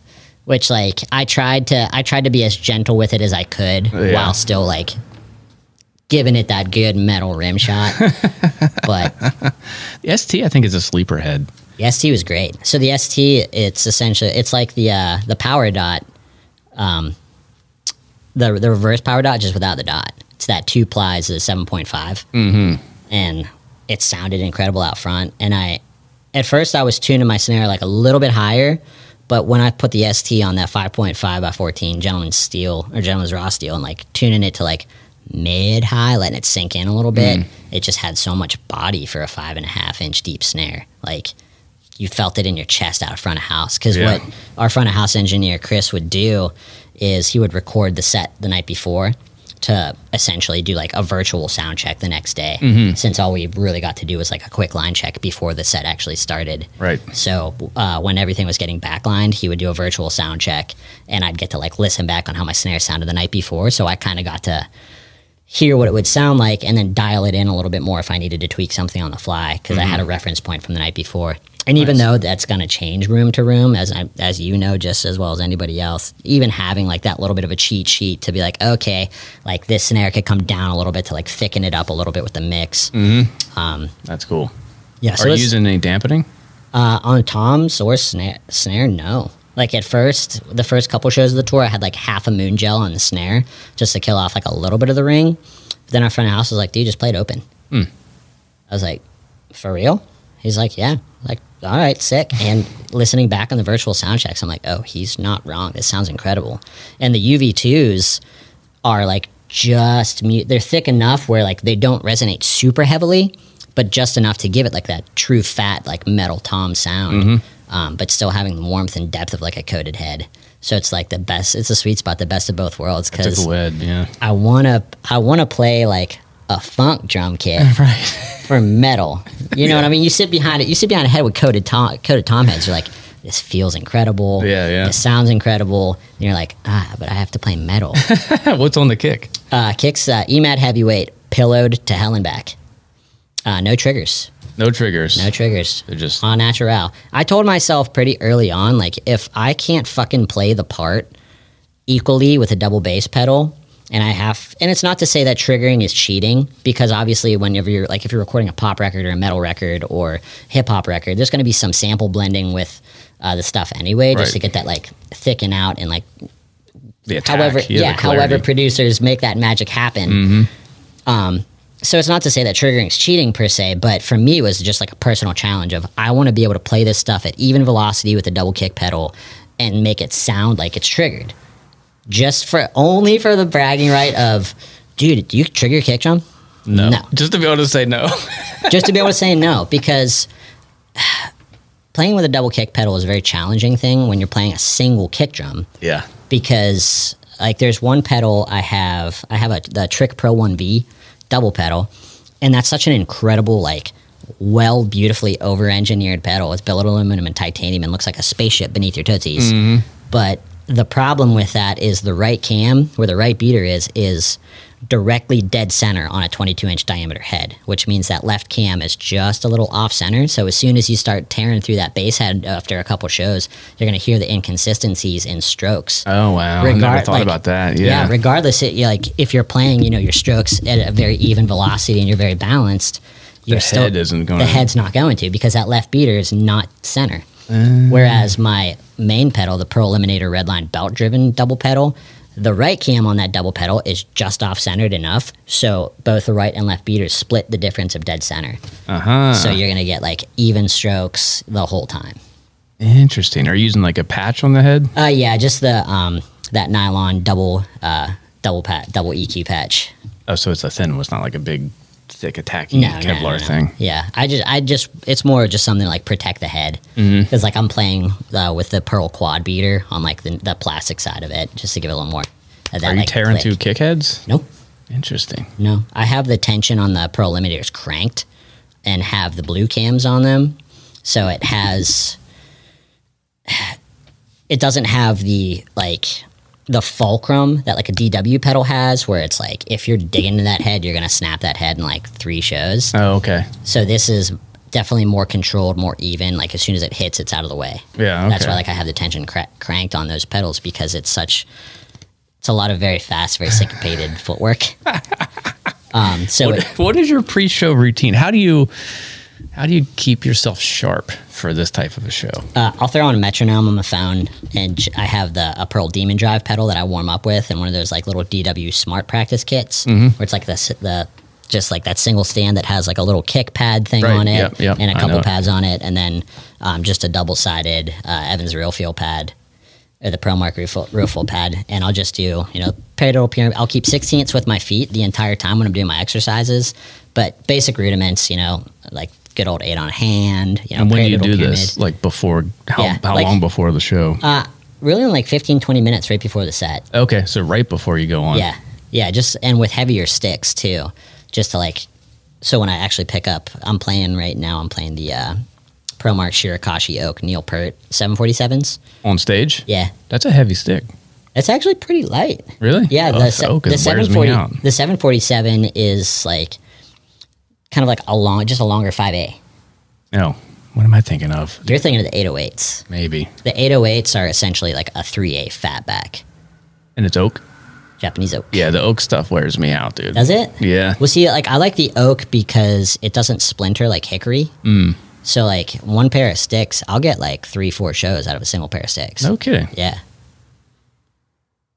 Speaker 3: Which like I tried to I tried to be as gentle with it as I could
Speaker 2: Yeah.
Speaker 3: while still like giving it that good metal rim shot. [laughs] but
Speaker 2: the ST, I think, is a sleeper head.
Speaker 3: the ST was great. So the ST, it's essentially it's like the uh, the power dot, um, the the reverse power dot just without the dot. It's that two plies is seven mm-hmm. and it sounded incredible out front. And I, at first, I was tuning my snare like a little bit higher, but when I put the ST on that five point five by fourteen gentleman's steel or gentleman's raw steel and like tuning it to like mid high, letting it sink in a little bit, it just had so much body for a five and a half inch deep snare. Like you felt it in your chest out of front of house. Because
Speaker 2: Yeah.
Speaker 3: what our front of house engineer Chris would do is he would record the set the night before to essentially do like a virtual sound check the next day.
Speaker 2: Mm-hmm.
Speaker 3: Since all we really got to do was like a quick line check before the set actually started.
Speaker 2: Right.
Speaker 3: So uh, when everything was getting backlined, he would do a virtual sound check, and I'd get to like listen back on how my snare sounded the night before. So I kind of got to hear what it would sound like, and then dial it in a little bit more if I needed to tweak something on the fly because I had a mm-hmm. reference point from the night before. And even though that's going to change room to room, as I, as you know, just as well as anybody else, even having like that little bit of a cheat sheet to be like, okay, like this snare could come down a little bit to like thicken it up a little bit with the mix. Mm-hmm.
Speaker 2: Um, that's cool.
Speaker 3: Yeah,
Speaker 2: Are you using any dampening?
Speaker 3: Uh, on toms or snare, snare, no. Like at first, the first couple shows of the tour, I had like half a moon gel on the snare just to kill off like a little bit of the ring. But then our front of the house was like, dude, just play it open. Hmm. I was like, for real? He's like, yeah. Like, all right, sick. And [laughs] listening back on the virtual sound checks, I'm like, oh, he's not wrong. This sounds incredible. And the UV2s are like just mute. They're thick enough where like they don't resonate super heavily, but just enough to give it like that true fat like metal tom sound, mm-hmm. Um, but still having the warmth and depth of like a coated head. So it's like the best. It's a sweet spot, the best of both worlds. Because
Speaker 2: yeah.
Speaker 3: I wanna, I wanna play like a funk drum kit [laughs]
Speaker 2: Right.
Speaker 3: for metal. You know what I mean? You sit behind it. You sit behind a head with coated tom, coated tom heads. You're like, this feels incredible.
Speaker 2: Yeah, yeah.
Speaker 3: This sounds incredible. And you're like, ah, but I have to play metal. [laughs]
Speaker 2: What's on the kick?
Speaker 3: uh, kicks uh, EMAD heavyweight, pillowed to hell and back. Uh, no triggers.
Speaker 2: No triggers.
Speaker 3: No triggers.
Speaker 2: They're just
Speaker 3: On natural. I told myself pretty early on, like, if I can't fucking play the part equally with a double bass pedal, and I have, and it's not to say that triggering is cheating, because obviously, whenever you're like, if you're recording a pop record or a metal record or hip hop record, there's going to be some sample blending with uh, the stuff anyway, just
Speaker 2: Right.
Speaker 3: to get that like thicken out and like
Speaker 2: the attack.
Speaker 3: however,
Speaker 2: yeah,
Speaker 3: yeah, however producers make that magic happen. Um, so it's not to say that triggering is cheating per se, but for me, it was just like a personal challenge of I want to be able to play this stuff at even velocity with a double kick pedal and make it sound like it's triggered. Just for only for the bragging right of, dude, do you trigger your kick drum?
Speaker 2: no.
Speaker 3: no.
Speaker 2: Just to be able to say no. [laughs]
Speaker 3: just to be able to say no because [sighs] playing with a double kick pedal is a very challenging thing when you're playing a single kick drum
Speaker 2: yeah.
Speaker 3: because like there's one pedal I have I have a the Trick Pro 1V double pedal, and that's such an incredible like well beautifully over engineered pedal. It's billet aluminum and titanium and looks like a spaceship beneath your tootsies. Mm-hmm. But the problem with that is the right cam, where the right beater is, is directly dead center on a 22 inch diameter head, which means that left cam is just a little off center. So as soon as you start tearing through that bass head after a couple shows, you're going to hear the inconsistencies in strokes.
Speaker 2: Oh wow, I never thought
Speaker 3: like-
Speaker 2: about that. Yeah.
Speaker 3: regardless, it, like if you're playing, you know, your strokes at a very even velocity and you're very balanced, you're still
Speaker 2: head isn't gonna-
Speaker 3: the head's not going to because that left beater is not center.
Speaker 2: Uh.
Speaker 3: Whereas my main pedal, the Pearl Eliminator Redline belt driven double pedal, the right cam on that double pedal is just off centered enough, so both the right and left beaters split the difference of dead center.
Speaker 2: uh huh.
Speaker 3: So you're gonna get like even strokes the whole time.
Speaker 2: Interesting. Are you using like a patch on the head?
Speaker 3: Uh, yeah, just the um that nylon double uh double pat double EQ patch.
Speaker 2: Oh, so it's a thin one. It's not like a big, thick attacking
Speaker 3: No,
Speaker 2: Kevlar
Speaker 3: no, no.
Speaker 2: thing.
Speaker 3: Yeah, I just, I just, it's more just something like protect the head because like I'm playing uh, with the pearl quad beater on like the, the plastic side of it, just to give it a little more. That,
Speaker 2: Are you
Speaker 3: like,
Speaker 2: tearing
Speaker 3: click.
Speaker 2: through kick heads?
Speaker 3: Nope,
Speaker 2: Interesting.
Speaker 3: no. I have the tension on the Pearl Eliminators cranked and have the blue cams on them, so it has. [sighs] It doesn't have the like the fulcrum that like a DW pedal has, where it's like if you're digging into that head, you're gonna snap that head in like three shows.
Speaker 2: Oh, okay.
Speaker 3: So this is definitely more controlled, more even. Like as soon as it hits, it's out of the way.
Speaker 2: Yeah,
Speaker 3: That's why like I have the tension cra- cranked on those pedals because it's such. It's a lot of very fast, very syncopated [laughs] footwork. Um, so
Speaker 2: What,
Speaker 3: it,
Speaker 2: what is your pre-show routine? How do you how do you keep yourself sharp for this type of a show?
Speaker 3: uh, I'll throw on a metronome on my phone, and I have the a Pearl Demon Drive pedal that I warm up with, and one of those like little DW Smart Practice kits,
Speaker 2: Mm-hmm.
Speaker 3: where it's like the the just like that single stand that has like a little kick pad thing
Speaker 2: Right,
Speaker 3: on it,
Speaker 2: yep, yep,
Speaker 3: and a couple pads on it, and then um, just a double sided uh, Evans Real Feel pad. Or the ProMark real real full pad, and I'll just do you know parallel pyramid. I'll keep sixteenths with my feet the entire time when I'm doing my exercises, but basic rudiments, you know, like good old eight on hand. You know,
Speaker 2: and when do you do
Speaker 3: pyramid.
Speaker 2: this? Like before how
Speaker 3: Yeah,
Speaker 2: how
Speaker 3: like-
Speaker 2: long before the show?
Speaker 3: Uh, really, in like 15, 20 minutes right before the set.
Speaker 2: okay, so right before you go on.
Speaker 3: Yeah, yeah, just and with heavier sticks too, just to like. So when I actually pick up, I'm playing right now. I'm playing the uh, ProMark Shirakashi Oak Neil Peart 747s.
Speaker 2: On stage?
Speaker 3: Yeah,
Speaker 2: That's a heavy stick.
Speaker 3: it's actually pretty light.
Speaker 2: Really?
Speaker 3: Yeah,
Speaker 2: Oh,
Speaker 3: the, se- the
Speaker 2: it wears me
Speaker 3: 740
Speaker 2: out.
Speaker 3: the 747 is like kind of like a long, just a longer 5A.
Speaker 2: No. What am I thinking of?
Speaker 3: You're thinking of the 808s.
Speaker 2: Maybe.
Speaker 3: The 808s are essentially like a 3A fatback
Speaker 2: And it's oak?
Speaker 3: Japanese oak.
Speaker 2: Yeah, the oak stuff wears me out, dude.
Speaker 3: Does it?
Speaker 2: Yeah.
Speaker 3: Well, see, like I like the oak because it doesn't splinter like hickory. Mm. So, like one pair of sticks, I'll get like three, four shows out of a single pair of sticks.
Speaker 2: No kidding.
Speaker 3: Yeah,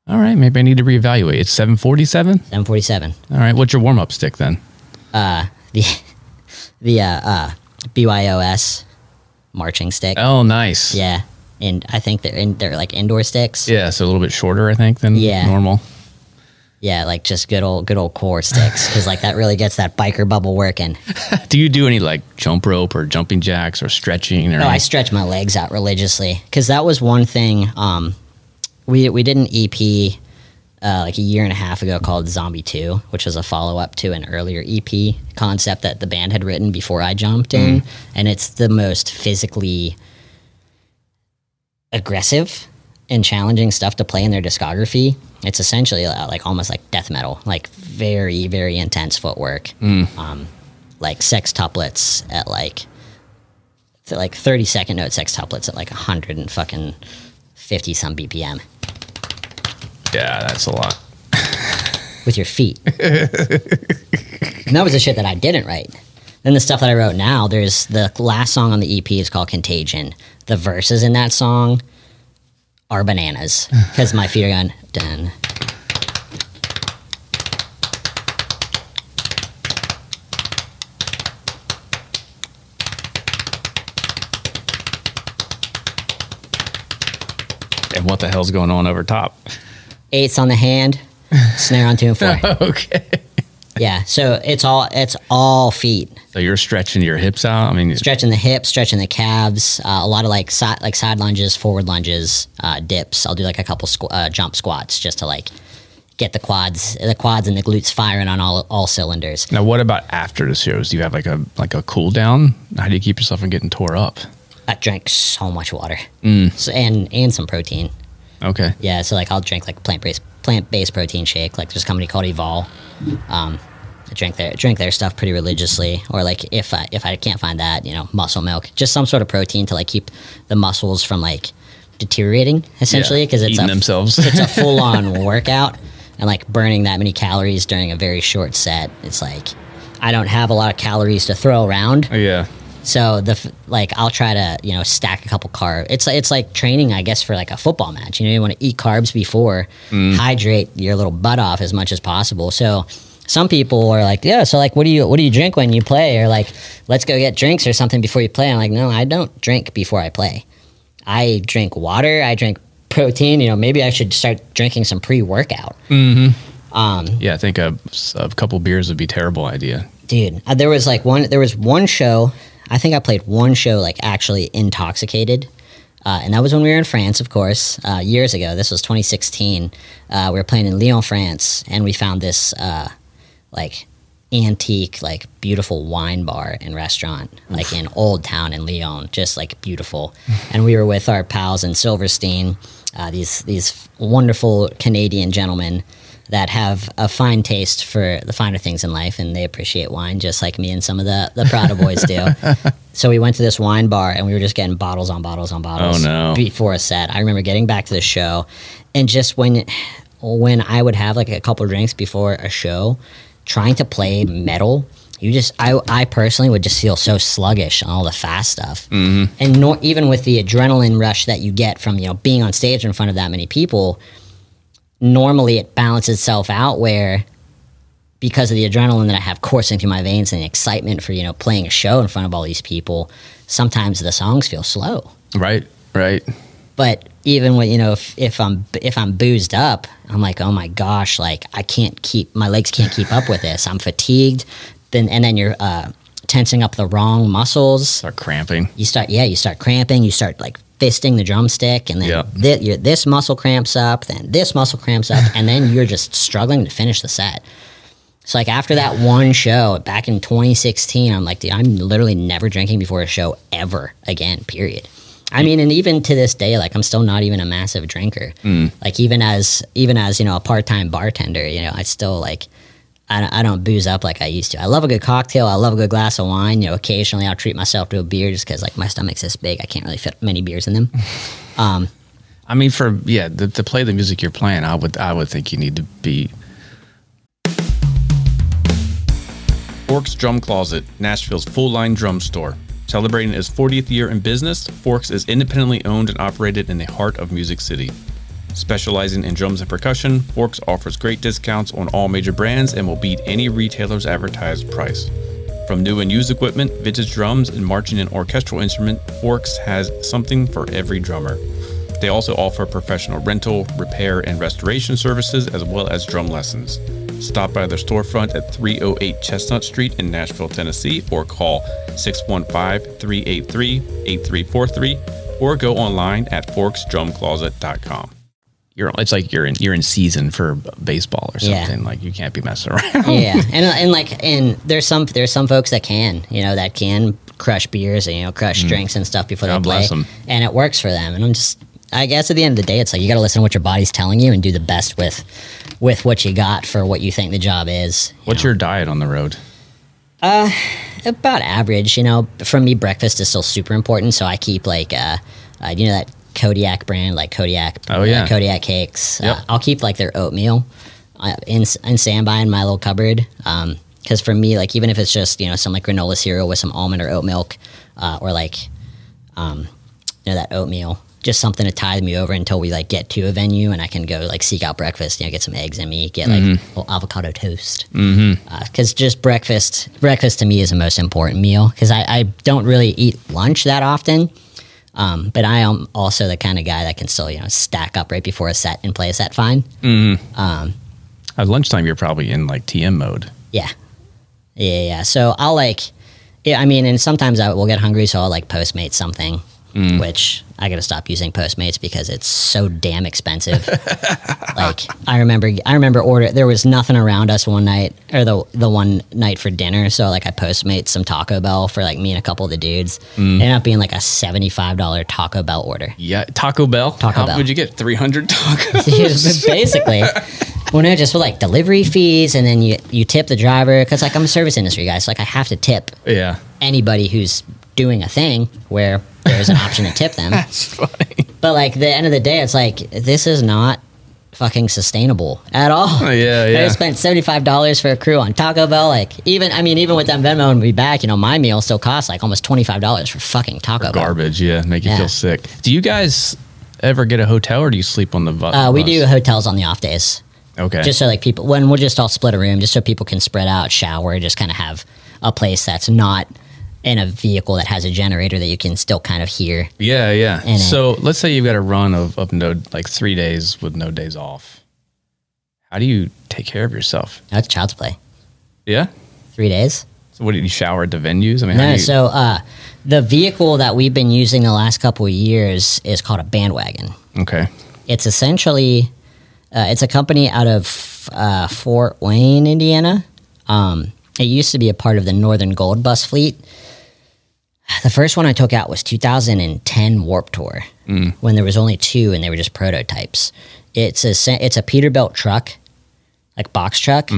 Speaker 2: All right, maybe I need to reevaluate. It's 747?
Speaker 3: seven forty seven.
Speaker 2: All right, what's your warm up stick then?
Speaker 3: The [laughs] the uh, uh, BYOS marching stick.
Speaker 2: Oh, nice.
Speaker 3: Yeah, and I think they're in they're like indoor sticks.
Speaker 2: Yeah, so a little bit shorter, I think, than
Speaker 3: Yeah.
Speaker 2: normal.
Speaker 3: Yeah, like just good old good old core sticks because like that really gets that biker bubble working. [laughs]
Speaker 2: Do you do any like jump rope or jumping jacks or stretching or
Speaker 3: No, I stretch my legs out religiously because that was one thing. Um, we we did an EP uh, like a year and a half ago called Zombie Two, which was a follow up to an earlier EP concept that the band had written before I jumped in, and it's the most physically aggressive and challenging stuff to play in their discography. It's essentially uh, like almost like death metal, like very very intense footwork, um, like sextuplets at like like 30 second note sextuplets at like 100 and fucking 50 some BPM
Speaker 2: Yeah, that's a lot.
Speaker 3: with your feet. and [laughs] that was the shit that I didn't write. Then the stuff that I wrote now, there's the last song on the EP is called Contagion. The verses in that song are bananas because my feet are going dun.
Speaker 2: And what the hell's going on over top?
Speaker 3: Eights on the hand, snare on two and four. [laughs]
Speaker 2: okay.
Speaker 3: Yeah, so it's all it's all feet.
Speaker 2: So you're stretching your hips out. I mean,
Speaker 3: stretching the hips, stretching the calves, uh, a lot of like side like side lunges, forward lunges, uh, dips. I'll do like a couple squ- uh, jump squats just to like get the quads, the quads and the glutes firing on all all cylinders.
Speaker 2: Now, what about after the shows? Do you have like a like a cool down? How do you keep yourself from getting tore up?
Speaker 3: I drank so much water
Speaker 2: Mm.
Speaker 3: so, and and some protein.
Speaker 2: Okay.
Speaker 3: Yeah, so like I'll drink like plant based plant based protein shake. Like there's a company called Evolve. Um, I drink their drink their stuff pretty religiously. Or like if I if I can't find that, you know, muscle milk, just some sort of protein to like keep the muscles from like deteriorating essentially
Speaker 2: Yeah,
Speaker 3: because it's
Speaker 2: eating
Speaker 3: a,
Speaker 2: themselves. [laughs]
Speaker 3: it's a [laughs] full on workout and like burning that many calories during a very short set. It's like I don't have a lot of calories to throw around.
Speaker 2: Oh, yeah.
Speaker 3: So the like I'll try to you know stack a couple carbs. It's it's like training, I guess, for like a football match. You know, you want to eat carbs before, mm. hydrate your little butt off as much as possible. So some people are like, yeah. So like, what do you what do you drink when you play? Or like, let's go get drinks or something before you play. I'm like, no, I don't drink before I play. I drink water. I drink protein. You know, maybe I should start drinking some pre workout. Mm-hmm.
Speaker 2: Um, yeah, I think a, a couple beers would be a terrible idea.
Speaker 3: dude uh, there was like one there was one show i think i played one show like actually intoxicated uh, and that was when we were in france of course uh, years ago. This was 2016 uh, we were playing in lyon france and we found this uh, like antique like beautiful wine bar and restaurant like in old town in lyon just like beautiful. And we were with our pals in silverstein uh, these these wonderful canadian gentlemen that have a fine taste for the finer things in life and they appreciate wine just like me and some of the, the Prada boys do. [laughs] so we went to this wine bar and we were just getting bottles on bottles on bottles
Speaker 2: Oh, no.
Speaker 3: before a set. I remember getting back to the show and just when when I would have like a couple drinks before a show, trying to play metal, you just I I personally would just feel so sluggish on all the fast stuff. Mm-hmm. And nor, even with the adrenaline rush that you get from, you know, being on stage in front of that many people, normally it balances itself out where because of the adrenaline that I have coursing through my veins and the excitement for, you know, playing a show in front of all these people, sometimes the songs feel slow.
Speaker 2: Right. Right.
Speaker 3: But even when, you know, if, if I'm if I'm boozed up, I'm like, oh my gosh, like I can't keep my legs can't keep up with this. I'm fatigued. Then and then you're uh, tensing up the wrong muscles
Speaker 2: Start cramping.
Speaker 3: you start yeah you start cramping you start like fisting the drumstick and then
Speaker 2: Yeah.
Speaker 3: your- this muscle cramps up then this muscle cramps up and then you're just struggling to finish the set. So like after that one show back in 2016 i'm like dude, i'm literally never drinking before a show ever again period. I mean and even to this day like i'm still not even a massive drinker. Mm. Like even as even as you know a part-time bartender you know i still like I don't, I don't booze up like I used to. I love a good cocktail. I love a good glass of wine. You know, occasionally I'll treat myself to a beer just because like my stomach's this big. I can't really fit many beers in them. [laughs]
Speaker 2: Um, I mean, for yeah, the, to play the music you're playing, I would I would think you need to be. Forks Drum Closet, Nashville's full line drum store. Celebrating its 40th year in business, Forks is independently owned and operated in the heart of Music City. Specializing in drums and percussion, Forks offers great discounts on all major brands and will beat any retailer's advertised price. From new and used equipment, vintage drums, and marching and orchestral instrument, Forks has something for every drummer. They also offer professional rental, repair, and restoration services as well as drum lessons. Stop by their storefront at 308 Chestnut Street in Nashville, Tennessee, or call 615 383 8343 or go online at forksdrumcloset.com. You're, it's like you're in you're in season for baseball or
Speaker 3: Yeah.
Speaker 2: something. Like you can't be messing around.
Speaker 3: yeah, [laughs] and and like and there's some there's some folks that can you know that can crush beers and you know crush drinks and stuff before
Speaker 2: Mm. God
Speaker 3: they play,
Speaker 2: bless 'em.
Speaker 3: and it works for them. And I'm just I guess at the end of the day, it's like you got to listen to what your body's telling you and do the best with with what you got for what you think the job is. you
Speaker 2: What's
Speaker 3: know.
Speaker 2: your diet on the road?
Speaker 3: Uh, about average. You know, for me, breakfast is still super important. So I keep like, uh, uh, you know, that Kodiak brand, like Kodiak,
Speaker 2: Oh, yeah.
Speaker 3: uh, Kodiak cakes.
Speaker 2: Yep.
Speaker 3: Uh, I'll keep like their oatmeal uh, in in standby in my little cupboard. Because for me, like even if it's just you know some like granola cereal with some almond or oat milk, uh, or like, um, you know, that oatmeal. Just something to tide me over until we like get to a venue and I can go like seek out breakfast. You know, get some eggs in me, get like
Speaker 2: Mm-hmm.
Speaker 3: little avocado toast because just breakfast breakfast to me is the most important meal because I, I don't really eat lunch that often um, but i am also the kind of guy that can still you know stack up right before a set and play a set fine.
Speaker 2: At lunchtime, you're probably in like TM mode.
Speaker 3: yeah yeah yeah. So i'll like yeah i mean and sometimes i will get hungry so i'll like postmate something Mm. which I got to stop using Postmates because it's so damn expensive. [laughs] like I remember, I remember order. There was nothing around us one night, or the the one night for dinner. So like I Postmates some Taco Bell for like me and a couple of the dudes. Mm. It ended up being like a seventy five dollar Taco Bell order.
Speaker 2: Yeah, Taco Bell.
Speaker 3: Taco
Speaker 2: How
Speaker 3: Bell.
Speaker 2: would you get? Three hundred tacos. [laughs]
Speaker 3: basically. [laughs] Well, no, just for like delivery fees, and then you you tip the driver because like I'm a service industry guy, so like I have to tip
Speaker 2: yeah,
Speaker 3: anybody who's doing a thing where there's an option to tip them. [laughs]
Speaker 2: that's funny.
Speaker 3: But like the end of the day, it's like this is not fucking sustainable at all.
Speaker 2: Oh, yeah, [laughs] yeah.
Speaker 3: I spent seventy five dollars for a crew on Taco Bell. Like even I mean even with them Venmo and be back, you know my meal still costs like almost twenty five dollars for fucking Taco Bell.
Speaker 2: Garbage. Yeah, make you
Speaker 3: Yeah.
Speaker 2: feel sick. Do you guys ever get a hotel or do you sleep on the bu-
Speaker 3: Uh, we
Speaker 2: bus?
Speaker 3: do hotels on the off days.
Speaker 2: Okay.
Speaker 3: just so like people when we'll just all split a room just so people can spread out shower just kind of have a place that's not in a vehicle that has a generator that you can still kind of hear
Speaker 2: yeah, yeah. So let's say you've got a run of, of no like three days with no days off. How do you take care of yourself?
Speaker 3: that's child's play
Speaker 2: Yeah.
Speaker 3: three days
Speaker 2: So what do you shower at the venues? I mean, how do
Speaker 3: no
Speaker 2: you,
Speaker 3: so uh, the vehicle that we've been using the last couple of years is called a bandwagon
Speaker 2: okay.
Speaker 3: it's essentially uh, it's a company out of uh, fort wayne indiana um, it used to be a part of the northern gold bus fleet the first one i took out was 2010 Warped Tour when there was only two and they were just prototypes. It's a it's a peterbilt truck like box truck.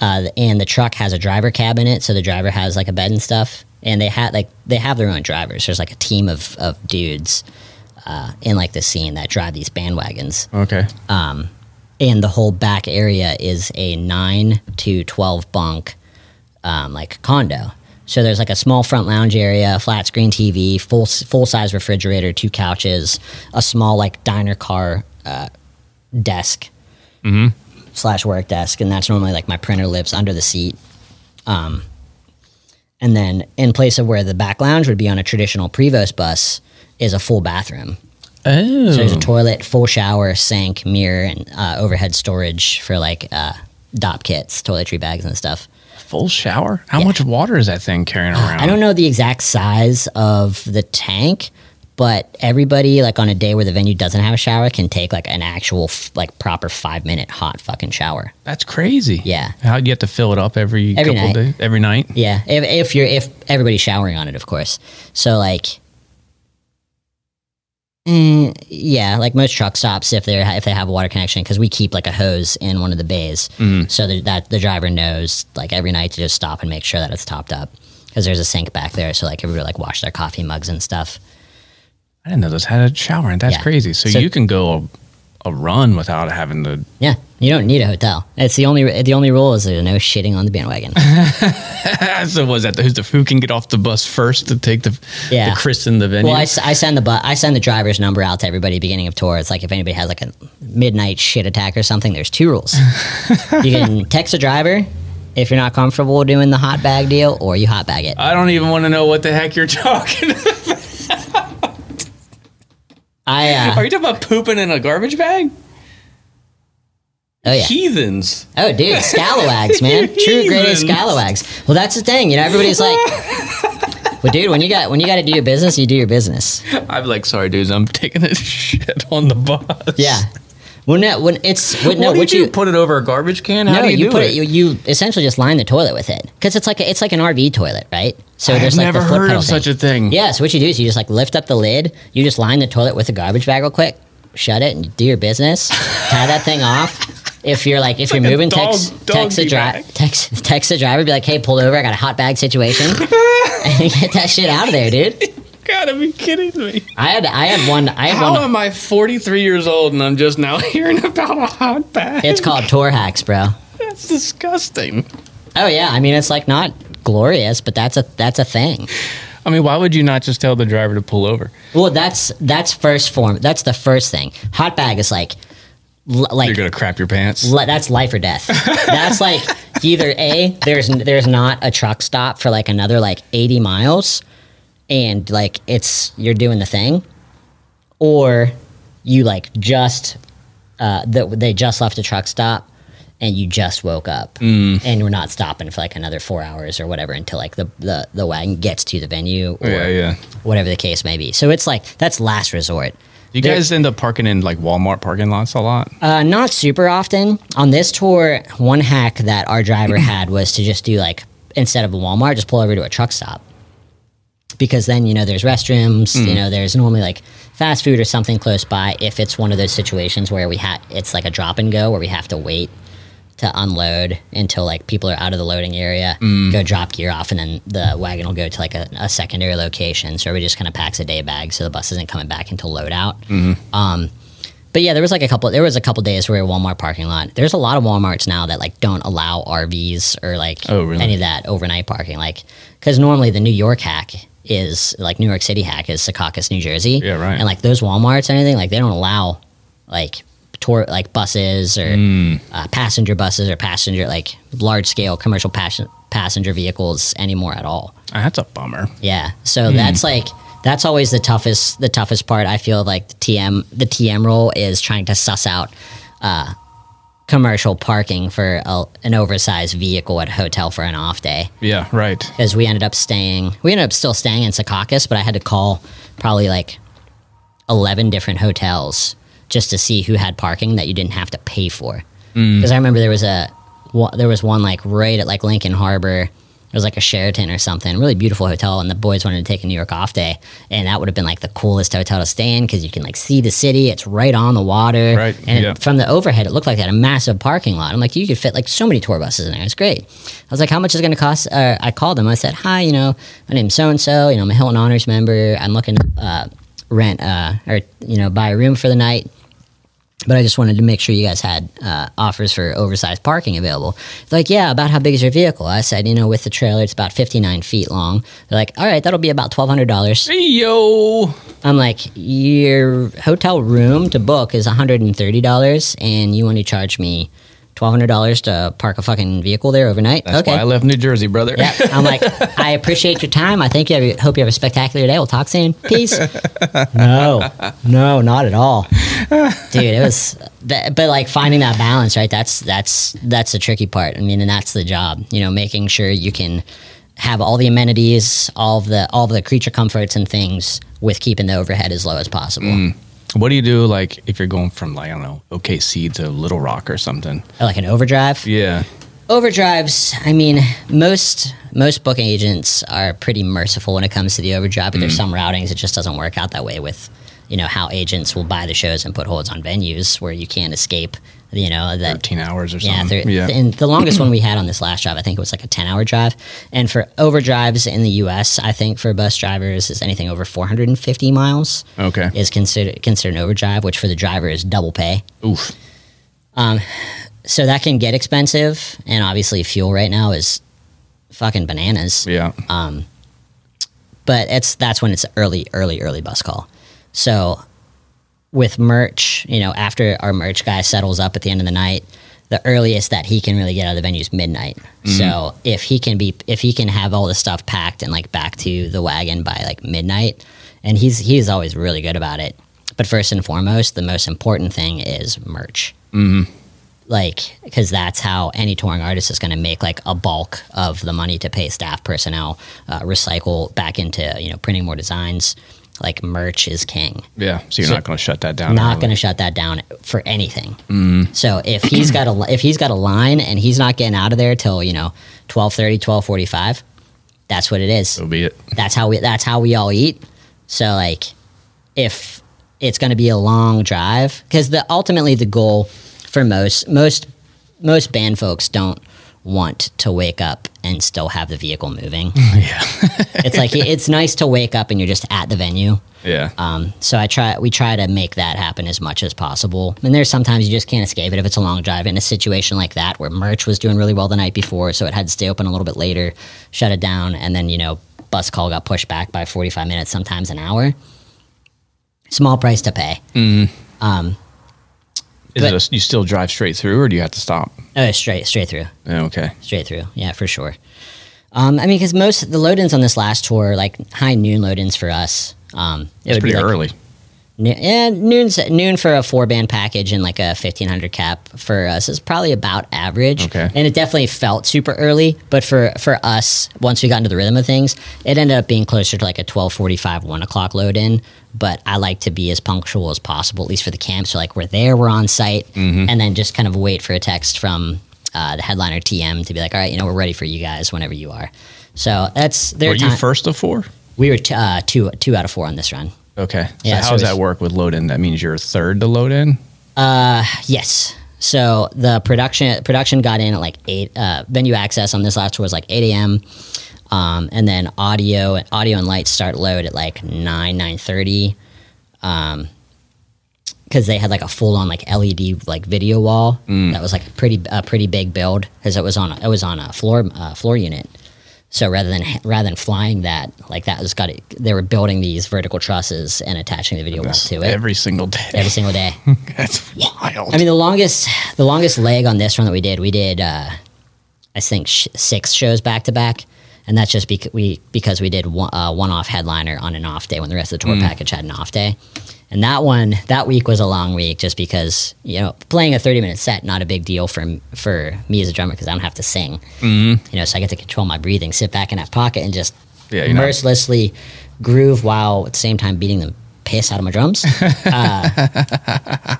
Speaker 3: Uh, and the truck has a driver cab in it so the driver has like a bed and stuff. And they had like they have their own drivers. There's like a team of, of dudes uh, in like the scene that drive these bandwagons.
Speaker 2: Okay.
Speaker 3: and the whole back area is a 9 to 12 bunk um, like condo so there's like a small front lounge area flat screen tv full full size refrigerator two couches a small like diner car uh, desk slash work desk and that's normally like my printer lives under the seat um, and then in place of where the back lounge would be on a traditional prevost bus is a full bathroom
Speaker 2: Oh.
Speaker 3: so there's a toilet, full shower, sink, mirror, and uh, overhead storage for like uh, Dopp kits, toiletry bags, and stuff.
Speaker 2: Full shower? How
Speaker 3: Yeah.
Speaker 2: much water is that thing carrying uh, around?
Speaker 3: I don't know the exact size of the tank, but everybody like on a day where the venue doesn't have a shower can take like an actual f- like proper five minute hot fucking shower.
Speaker 2: That's crazy.
Speaker 3: Yeah.
Speaker 2: How do you have to fill it up every,
Speaker 3: Every
Speaker 2: couple
Speaker 3: night.
Speaker 2: days? Every night?
Speaker 3: Yeah, if, if you're if everybody's showering on it, of course. So like, mm, yeah, like most truck stops, if they if they have a water connection, because we keep like a hose in one of the bays, so that, that the driver knows like every night to just stop and make sure that it's topped up. Because there's a sink back there, so like everybody like wash their coffee mugs and stuff.
Speaker 2: I didn't know this had a shower, and that's
Speaker 3: Yeah.
Speaker 2: crazy. So,
Speaker 3: So-
Speaker 2: you can go a, run without having to.
Speaker 3: Yeah, you don't need a hotel. It's the only the only rule is there's no shitting on the bandwagon. [laughs]
Speaker 2: so was that who's the who can get off the bus first to take the
Speaker 3: Yeah.
Speaker 2: the christen the venue?
Speaker 3: Well, I, I send the bu- I send the driver's number out to everybody beginning of tour. It's like if anybody has like a midnight shit attack or something, there's two rules. [laughs] you can text a driver if you're not comfortable doing the hot bag deal, or you hot bag it.
Speaker 2: I don't even want to know what the heck you're talking. [laughs]
Speaker 3: I uh,
Speaker 2: Are you talking about pooping in a garbage bag?
Speaker 3: oh yeah
Speaker 2: Heathens.
Speaker 3: oh dude [laughs] scalawags man true grade A scalawags. Well, that's the thing. You know, everybody's like. [laughs] Well, dude, when you got when you got to do your business, you do your business.
Speaker 2: I'm like, sorry, dudes, I'm taking this [laughs] shit on the bus.
Speaker 3: Yeah. When no, when it's when, no,
Speaker 2: what do
Speaker 3: what
Speaker 2: you,
Speaker 3: you?
Speaker 2: Put it over a garbage can? How
Speaker 3: no,
Speaker 2: do you,
Speaker 3: you,
Speaker 2: do
Speaker 3: put
Speaker 2: it?
Speaker 3: it. You, you essentially just line the toilet with it because it's like a, it's like an RV toilet, right? So
Speaker 2: I've
Speaker 3: there's like
Speaker 2: never
Speaker 3: the
Speaker 2: heard
Speaker 3: pedal
Speaker 2: of such a thing.
Speaker 3: Yeah, so what you do is you just like lift up the lid, you just line the toilet with a garbage bag real quick, shut it, and you do your business. tie that thing off. If you're like if you're
Speaker 2: like
Speaker 3: moving,
Speaker 2: dog-
Speaker 3: text text the driver, text text the driver, be like, hey, pull over, I got a hot bag situation, [laughs] [laughs] and get that shit out of there, dude.
Speaker 2: Gotta be kidding me.
Speaker 3: I had I had one I had
Speaker 2: How
Speaker 3: one.
Speaker 2: am I 43 years old and I'm just now [laughs] hearing about a hot bag?
Speaker 3: It's called tour hacks, bro.
Speaker 2: That's disgusting.
Speaker 3: Oh yeah, I mean it's like not glorious, but that's a that's a thing.
Speaker 2: I mean, why would you not just tell the driver to pull over?
Speaker 3: Well, that's that's first form. That's the first thing. Hot bag is like, l- like
Speaker 2: You're gonna crap your pants.
Speaker 3: li- that's life or death. [laughs] that's like either a there's there's not a truck stop for like another like eighty miles, and like it's you're doing the thing, or you like just uh the, they just left a truck stop, and you just woke up
Speaker 2: Mm.
Speaker 3: and we're not stopping for like another four hours or whatever until like the, the, the wagon gets to the venue or
Speaker 2: Yeah, yeah.
Speaker 3: whatever the case may be. So it's like that's last resort.
Speaker 2: You
Speaker 3: There-
Speaker 2: guys end up parking in like Walmart parking lots a lot.
Speaker 3: Uh, not super often. On this tour, one hack that our driver [clears throat] had was to just do like instead of a Walmart, just pull over to a truck stop. Because then you know there's restrooms, you mm. know there's normally like fast food or something close by. If it's one of those situations where we have it's like a drop and go where we have to wait to unload until like people are out of the loading area, mm. go drop gear off, and then the wagon will go to like a, a secondary location. So everybody just kind of packs a day bag, so the bus isn't coming back until load out. Mm-hmm. Um, but yeah, there was like a couple. There was a couple days where we Walmart parking lot. There's a lot of WalMarts now that like don't allow RVs or like
Speaker 2: Oh, really?
Speaker 3: any of that overnight parking. Like because normally the New York hack is like New York City hack is Secaucus, New Jersey.
Speaker 2: Yeah, right.
Speaker 3: And like those WalMarts and anything like they don't allow like tour like buses or
Speaker 2: Hmm.
Speaker 3: uh, passenger buses or passenger like large scale commercial pas- passenger vehicles anymore at all.
Speaker 2: Ah, That's a bummer.
Speaker 3: Yeah. So that's like that's always the toughest the toughest part. I feel like the TM the TM role is trying to suss out uh, commercial parking for a, an oversized vehicle at a hotel for an off day.
Speaker 2: Yeah, right.
Speaker 3: Because we ended up staying, we ended up still staying in Secaucus, but I had to call probably like eleven different hotels just to see who had parking that you didn't have to pay for. Mm. Because I remember there was a there was one like right at like Lincoln Harbor. It was like a Sheraton or something, really beautiful hotel, and the boys wanted to take a New York off day, and that would have been like the coolest hotel to stay in because you can like see the city. It's right on the water,
Speaker 2: Right,
Speaker 3: And
Speaker 2: yeah.
Speaker 3: from the overhead, it looked like that a massive parking lot. I'm like, you could fit like so many tour buses in there. It's great. I was like, how much is it going to cost? Uh, I called them. I said, hi, you know, my name's so and so. You know, I'm a Hilton Honors member. I'm looking to uh, rent uh, or you know buy a room for the night. But I just wanted to make sure you guys had uh, offers for oversized parking available. They're like, yeah, about how big is your vehicle? I said, you know, with the trailer, it's about 59 feet long. They're like, all right, that'll be about $1,200.
Speaker 2: Hey, yo.
Speaker 3: I'm like, your hotel room to book is $130, and you want to charge me $1,200 to park a fucking vehicle there overnight?
Speaker 2: That's
Speaker 3: okay.
Speaker 2: why I left New Jersey, brother.
Speaker 3: Yeah, I'm like, [laughs] I appreciate your time. I think you have, hope you have a spectacular day. We'll talk soon. Peace. no, no, not at all, dude. It was, that, but like finding that balance, right? That's that's that's the tricky part. I mean, and that's the job. You know, making sure you can have all the amenities, all of the all of the creature comforts and things with keeping the overhead as low as possible. Mm.
Speaker 2: What do you do like if you're going from like I don't know OKC to Little Rock or something?
Speaker 3: Oh, like an overdrive.
Speaker 2: Yeah.
Speaker 3: Overdrives, I mean, most most booking agents are pretty merciful when it comes to the overdrive, but there's mm. some routings it just doesn't work out that way with, you know, how agents will buy the shows and put holds on venues where you can't escape, you know, that
Speaker 2: 13 hours or
Speaker 3: yeah,
Speaker 2: something. yeah.
Speaker 3: and the longest one we had on this last drive, I think it was like a 10 hour drive. And for overdrives in the US, I think for bus drivers is anything over 450 miles
Speaker 2: okay.
Speaker 3: is considered considered an overdrive, which for the driver is double pay
Speaker 2: Oof.
Speaker 3: um, so that can get expensive and obviously fuel right now is fucking bananas
Speaker 2: Yeah.
Speaker 3: um, but it's that's when it's early early early bus call so with merch you know after our merch guy settles up at the end of the night the earliest that he can really get out of the venue is midnight. So if he can be if he can have all the stuff packed and like back to the wagon by like midnight and he's he's always really good about it. But first and foremost the most important thing is merch. Like because that's how any touring artist is going to make like a bulk of the money to pay staff personnel uh, recycle back into you know printing more designs like merch is king
Speaker 2: yeah. So you're
Speaker 3: So-
Speaker 2: not going to shut that down.
Speaker 3: not going to shut that down for anything mm. so if he's got a if he's got a line and he's not getting out of there till you know 1230 1245 that's what it is
Speaker 2: So be it.
Speaker 3: that's how we that's how we all eat so like if it's going to be a long drive because the ultimately the goal for most most most band folks don't want to wake up and still have the vehicle moving [laughs]
Speaker 2: Yeah.
Speaker 3: it's like it's nice to wake up and you're just at the venue
Speaker 2: yeah.
Speaker 3: um, so I try we try to make that happen as much as possible. And there's sometimes you just can't escape it if it's a long drive. In a situation like that where merch was doing really well the night before, so it had to stay open a little bit later, shut it down, and then you know bus call got pushed back by 45 minutes, sometimes an hour. Small price to pay.
Speaker 2: Is
Speaker 3: but-
Speaker 2: it a, you still drive straight through or do you have to stop?
Speaker 3: Oh, straight straight through.
Speaker 2: Okay.
Speaker 3: straight through. Yeah, for sure. Um, I mean, because most the load-ins on this last tour, like high noon load-ins for us, um, it
Speaker 2: It's pretty
Speaker 3: like,
Speaker 2: early.
Speaker 3: Noon, yeah, noon's noon for a four band package and like a fifteen hundred cap for us is probably about average.
Speaker 2: Okay.
Speaker 3: and it definitely felt super early, but for for us, once we got into the rhythm of things, it ended up being closer to like a twelve forty five, one o'clock load in. But I like to be as punctual as possible, at least for the camp. So like we're there, we're on site,
Speaker 2: Mm-hmm.
Speaker 3: and then just kind of wait for a text from uh, the headliner TM to be like, all right, you know, we're ready for you guys whenever you are. So that's their
Speaker 2: Were you first of four?
Speaker 3: We were t- uh, two two out of four on this run.
Speaker 2: Okay. So
Speaker 3: Yeah,
Speaker 2: how
Speaker 3: so
Speaker 2: does that work with load in? That means you're third to load in?
Speaker 3: Uh, Yes. So the production production got in at like eight. Uh, venue access on this last tour was like eight a.m. Um, and then audio audio and lights start load at like nine nine thirty. Um, because they had like a full on like LED like video wall that was like a pretty a pretty big build because it was on a, it was on a floor uh, floor unit. So rather than rather than flying that like that was got it, they were building these vertical trusses and attaching the video wall to it
Speaker 2: Every single day.
Speaker 3: every single day. [laughs]
Speaker 2: That's wild.
Speaker 3: I mean, the longest the longest leg on this run that we did, we did uh, I think sh- six shows back to back, and that's just because we because we did one, uh, one off headliner on an off day when the rest of the tour package had an off day, and that one that week was a long week just because you know playing a thirty minute set not a big deal for for me as a drummer because I don't have to sing, mm-hmm. you know, so I get to control my breathing, sit back in that pocket, and just
Speaker 2: Yeah, you're not-
Speaker 3: mercilessly groove while at the same time beating the piss out of my drums. [laughs] uh,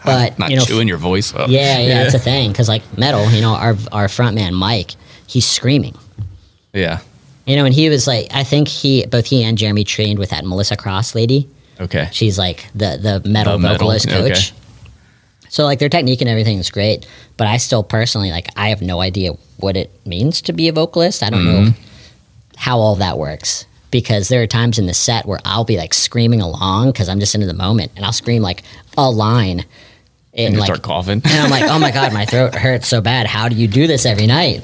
Speaker 3: but
Speaker 2: Not
Speaker 3: you know,
Speaker 2: chewing your voice up.
Speaker 3: yeah, yeah, it's a thing because like metal, you know, our our front man Mike, he's screaming,
Speaker 2: Yeah.
Speaker 3: You know, and he was like, I think he both he and Jeremy trained with that Melissa Cross lady.
Speaker 2: Okay.
Speaker 3: She's like the the metal
Speaker 2: The metal,
Speaker 3: vocalist
Speaker 2: okay.
Speaker 3: coach. So like their technique and everything is great, but I still personally like I have no idea what it means to be a vocalist. I don't know
Speaker 2: Mm-hmm.
Speaker 3: how all that works because there are times in the set where I'll be like screaming along because I'm just into the moment and I'll scream like a line.
Speaker 2: And
Speaker 3: And
Speaker 2: you
Speaker 3: like,
Speaker 2: start coughing.
Speaker 3: and I'm like, oh my god, my throat hurts so bad. How do you do this every night?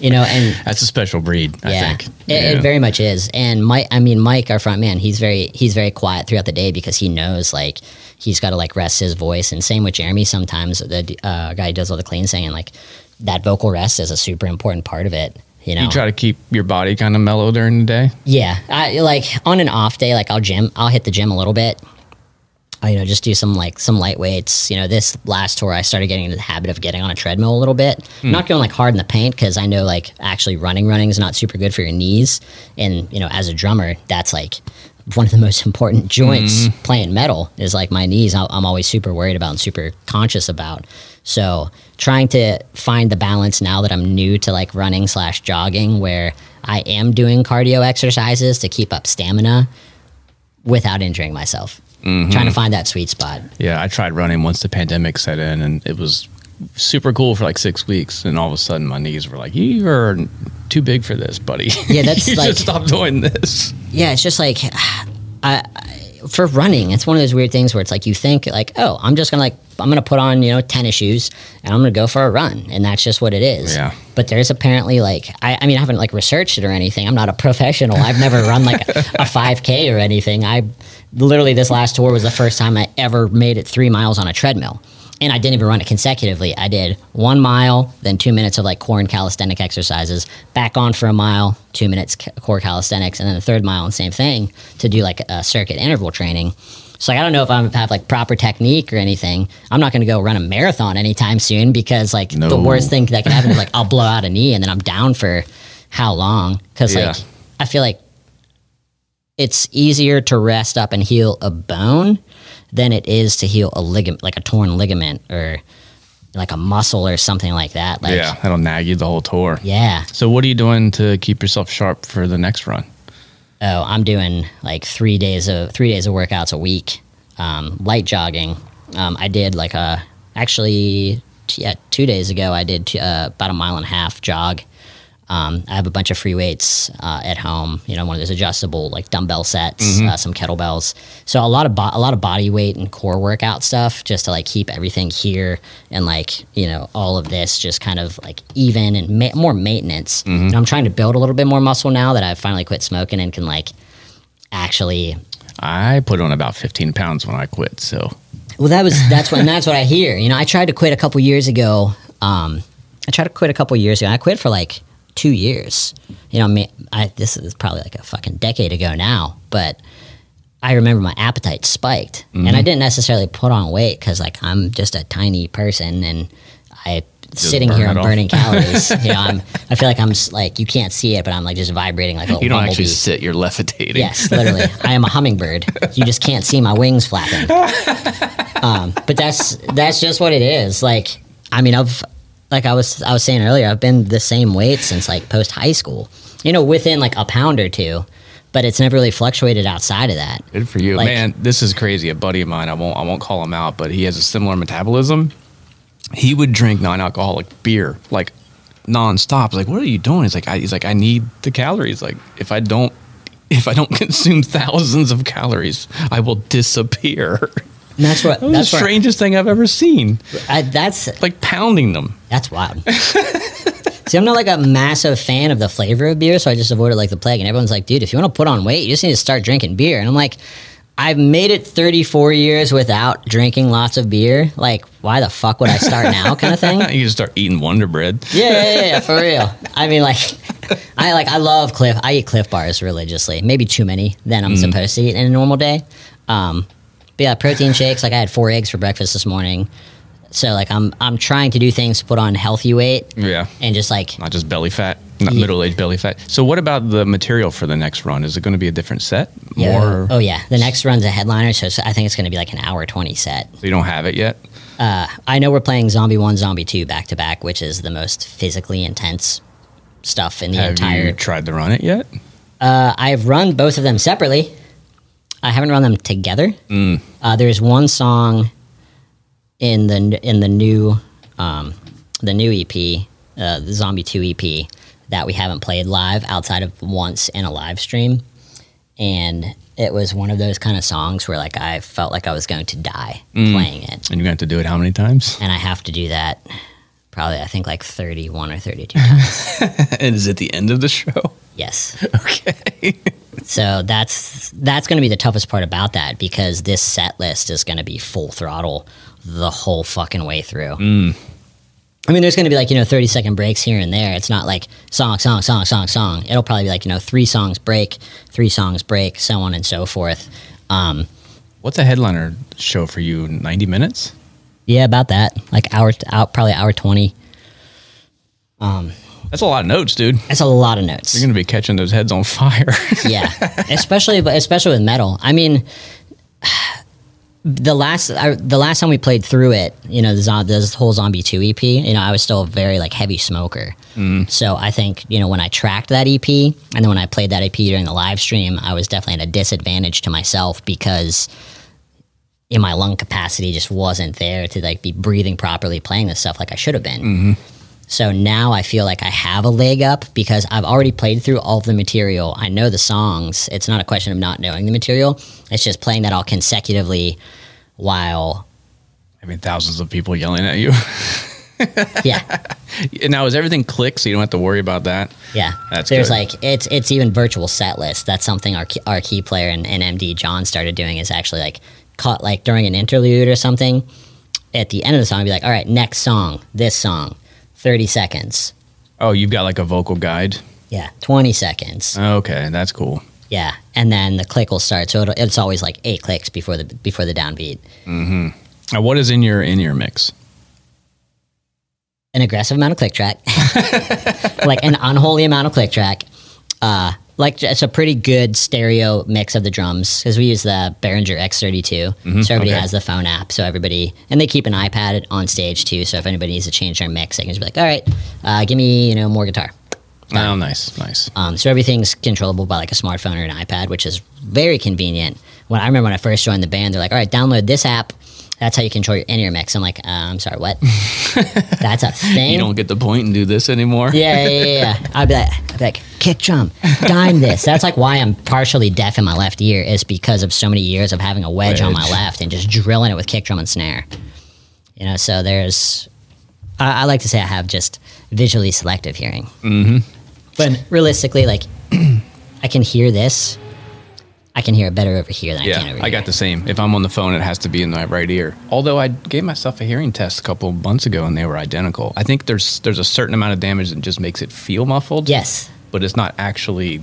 Speaker 3: You know, and
Speaker 2: That's a special breed, I
Speaker 3: yeah,
Speaker 2: think.
Speaker 3: It, it very much is. And Mike, I mean, Mike, our front man, he's very he's very quiet throughout the day because he knows like he's got to like rest his voice. And same with Jeremy. Sometimes the uh, guy who does all the clean singing, like that vocal rest is a super important part of it. You know,
Speaker 2: You try to keep your body kind of mellow during the day.
Speaker 3: yeah, I like on an off day, like I'll gym, I'll hit the gym a little bit. You know, just do some like some light weights. You know, this last tour, I started getting into the habit of getting on a treadmill a little bit. Hmm. Not going like hard in the paint because I know like actually running, running is not super good for your knees. And you know, as a drummer, that's like one of the [laughs] most important joints mm-hmm. playing metal is like my knees. I'm always super worried about and super conscious about. So trying to find the balance now that I'm new to like running slash jogging, where I am doing cardio exercises to keep up stamina without injuring myself. Mm-hmm. Trying to find that sweet spot.
Speaker 2: Yeah, I tried running once the pandemic set in, and it was super cool for like six weeks. And all of a sudden, my knees were like, "You are too big for this, buddy.
Speaker 3: Yeah, that's [laughs]
Speaker 2: you
Speaker 3: like-
Speaker 2: should stop doing this."
Speaker 3: Yeah, it's just like [sighs] I, I for running, it's one of those weird things where it's like you think like, oh, I'm just gonna like I'm gonna put on you know tennis shoes and I'm gonna go for a run, and that's just what it is.
Speaker 2: Yeah.
Speaker 3: But there's apparently like I, I mean I haven't like researched it or anything. I'm not a professional. I've never run like a, [laughs] a 5K or anything. I literally this last tour was the first time I ever made it three miles on a treadmill. And I didn't even run it consecutively. I did one mile, then two minutes of like core and calisthenic exercises, back on for a mile, two minutes core calisthenics, and then the third mile and same thing to do like a circuit interval training. So like, I don't know if I'm have like proper technique or anything. I'm not going to go run a marathon anytime soon because like the worst thing that can happen is like I'll blow out a knee and then I'm down for how long? Because
Speaker 2: Yeah.
Speaker 3: like I feel like it's easier to rest up and heal a bone than it is to heal a ligament, like a torn ligament or like a muscle or something like that. Like,
Speaker 2: yeah, that'll nag you the whole tour.
Speaker 3: yeah.
Speaker 2: So, what are you doing to keep yourself sharp for the next run?
Speaker 3: Oh, I'm doing like three days of three days of workouts a week. Um, light jogging. Um, I did like a actually yeah two days ago. I did t- uh, about a mile and a half jog. Um, I have a bunch of free weights uh, at home. You know, one of those adjustable like dumbbell sets, uh, some kettlebells. So a lot of bo- a lot of body weight and core workout stuff, just to like keep everything here and like you know all of this just kind of like even and ma- more maintenance. And I'm trying to build a little bit more muscle now that I've finally quit smoking and can like actually.
Speaker 2: I put on about 15 pounds when I quit. So,
Speaker 3: Well, that was that's what and that's what I hear. You know, I tried to quit a couple years ago. Um, I tried to quit a couple years ago. I quit for like two years. You know, I mean, I, this is probably like a fucking decade ago now, but I remember my appetite spiked, and I didn't necessarily put on weight because like I'm just a tiny person, and I sitting here
Speaker 2: I'm
Speaker 3: burning calories. [laughs] you know, I'm I feel like I'm like you can't see it, but I'm like just vibrating like a
Speaker 2: You don't
Speaker 3: bumblebee.
Speaker 2: actually sit, you're levitating.
Speaker 3: Yes, literally. I am a hummingbird. You just can't see my wings flapping. [laughs] Um, but that's that's just what it is. Like, I mean, I've like I was I was saying earlier, I've been the same weight since like post high school. You know, within like a pound or two, but it's never really fluctuated outside of that.
Speaker 2: Good for you,
Speaker 3: Like-
Speaker 2: man. This is crazy. A buddy of mine, I won't, I won't call him out, but he has a similar metabolism. He would drink non-alcoholic beer like nonstop. Like, what are you doing? He's like, I, he's like, I need the calories. Like, if I don't, if I don't [laughs] consume thousands of calories, I will disappear. [laughs]
Speaker 3: And that's what
Speaker 2: That
Speaker 3: that's
Speaker 2: the strangest thing I've ever seen.
Speaker 3: I, that's
Speaker 2: Like pounding them.
Speaker 3: That's wild. [laughs] See, I'm not like a massive fan of the flavor of beer, so I just avoid it like the plague. And everyone's like, dude, if you want to put on weight, you just need to start drinking beer. And I'm like, I've made it 34 years without drinking lots of beer. Like, why the fuck would I start now, [laughs] kind of thing?
Speaker 2: You just start eating Wonder Bread.
Speaker 3: Yeah, yeah, yeah, yeah, for real. [laughs] I mean, like, I like, I love Clif. I eat Clif bars religiously. Maybe too many than I'm supposed to eat in a normal day. Um, but yeah, protein shakes. Like, I had four eggs for breakfast this morning. So like, I'm I'm trying to do things to put on healthy weight
Speaker 2: Yeah.
Speaker 3: and just like
Speaker 2: Not just belly fat, not
Speaker 3: Yeah.
Speaker 2: middle-aged belly fat. So, what about the material for the next run? Is it going to be a different set?
Speaker 3: Yeah.
Speaker 2: More?
Speaker 3: Oh yeah. The next run's a headliner, so I think it's going to be like an hour twenty set.
Speaker 2: So you don't have it yet?
Speaker 3: Uh, I know we're playing Zombie One, Zombie Two back to back, which is the most physically intense stuff in the entire.
Speaker 2: Have
Speaker 3: entire.
Speaker 2: you tried to run it yet?
Speaker 3: Uh, I've run both of them separately. I haven't run them together.
Speaker 2: Mm.
Speaker 3: Uh, there's one song in the in the new um, the new EP, uh, the Zombie Two EP, that we haven't played live outside of once in a live stream, and it was one of those kind of songs where like I felt like I was going to die
Speaker 2: Mm.
Speaker 3: playing it,
Speaker 2: And you're going to have to do it how many times?
Speaker 3: and I have to do that probably I think like 31 or 32 [laughs] times.
Speaker 2: and is it the end of the show?
Speaker 3: yes. [laughs]
Speaker 2: Okay.
Speaker 3: So that's that's going to be the toughest part about that because this set list is going to be full throttle the whole fucking way through. I mean, there's going to be like you know 30 second breaks here and there. It's not like song, song, song, song, song. It'll probably be like you know three songs break, three songs break, so on and so forth. Um,
Speaker 2: What's a headliner show for you? 90 minutes?
Speaker 3: Yeah, about that. Like hour, out probably hour 20.
Speaker 2: Um, That's a lot of notes, dude.
Speaker 3: That's a lot of notes.
Speaker 2: You're going to be catching those heads on fire. [laughs]
Speaker 3: yeah, especially but especially with metal. I mean, the last I, the last time we played through it, you know, the this whole Zombie Two EP, you know, I was still a very like heavy smoker. So I think you know when I tracked that EP and then when I played that EP during the live stream, I was definitely at a disadvantage to myself because. In my lung capacity, just wasn't there to like be breathing properly, playing this stuff like I should have been. Mm-hmm. So now I feel like I have a leg up because I've already played through all of the material. I know the songs. It's not a question of not knowing the material. It's just playing that all consecutively while
Speaker 2: I mean, thousands of people yelling at you. [laughs]
Speaker 3: yeah.
Speaker 2: Now, is everything click so you don't have to worry about that?
Speaker 3: Yeah.
Speaker 2: That's
Speaker 3: There's
Speaker 2: good.
Speaker 3: like it's it's even virtual set list. That's something our key, our key player and, and MD John started doing is actually like caught like during an interlude or something. At the end of the song, be like, all right, next song, this song, thirty seconds.
Speaker 2: Oh, you've got like a vocal guide?
Speaker 3: Yeah, twenty seconds.
Speaker 2: Okay, that's cool.
Speaker 3: Yeah, and then the click will start. So it'll, it's always like eight clicks before the before the downbeat. Hmm.
Speaker 2: Now, what is in your in your mix?
Speaker 3: An aggressive amount of click track, [laughs] like an unholy amount of click track. Uh, like it's a pretty good stereo mix of the drums because we use the Behringer X32, so everybody
Speaker 2: okay.
Speaker 3: has the phone app. So everybody and they keep an iPad on stage too. So if anybody needs to change their mix, they can just be like, "All right, uh, give me you know more guitar."
Speaker 2: Oh, nice, nice.
Speaker 3: Um, so everything's controllable by like a smartphone or an iPad, which is very convenient. When I remember when I first joined the band, they're like, "All right, download this app. That's how you control your in-ear mix." I'm like, uh, "I'm sorry, what? [laughs] That's a thing."
Speaker 2: You don't get the point and do this anymore.
Speaker 3: yeah, yeah, yeah, yeah. [laughs] I'd be like, I'd be like, kick drum, dime this. That's like why I'm partially deaf in my left ear is because of so many years of having a wedge, on my left and just drilling it with kick drum and snare. You know, so there's, I, I like to say I have just visually selective hearing. Mm-hmm. But realistically, like, [clears throat] I can hear this. I can hear it better over here than I can
Speaker 2: Yeah,
Speaker 3: over here.
Speaker 2: I got the same. If I'm on the phone, it has to be in my right ear. Although I gave myself a hearing test a couple months ago and they were identical. I think there's there's a certain amount of damage that just makes it feel muffled.
Speaker 3: Yes.
Speaker 2: but it's not actually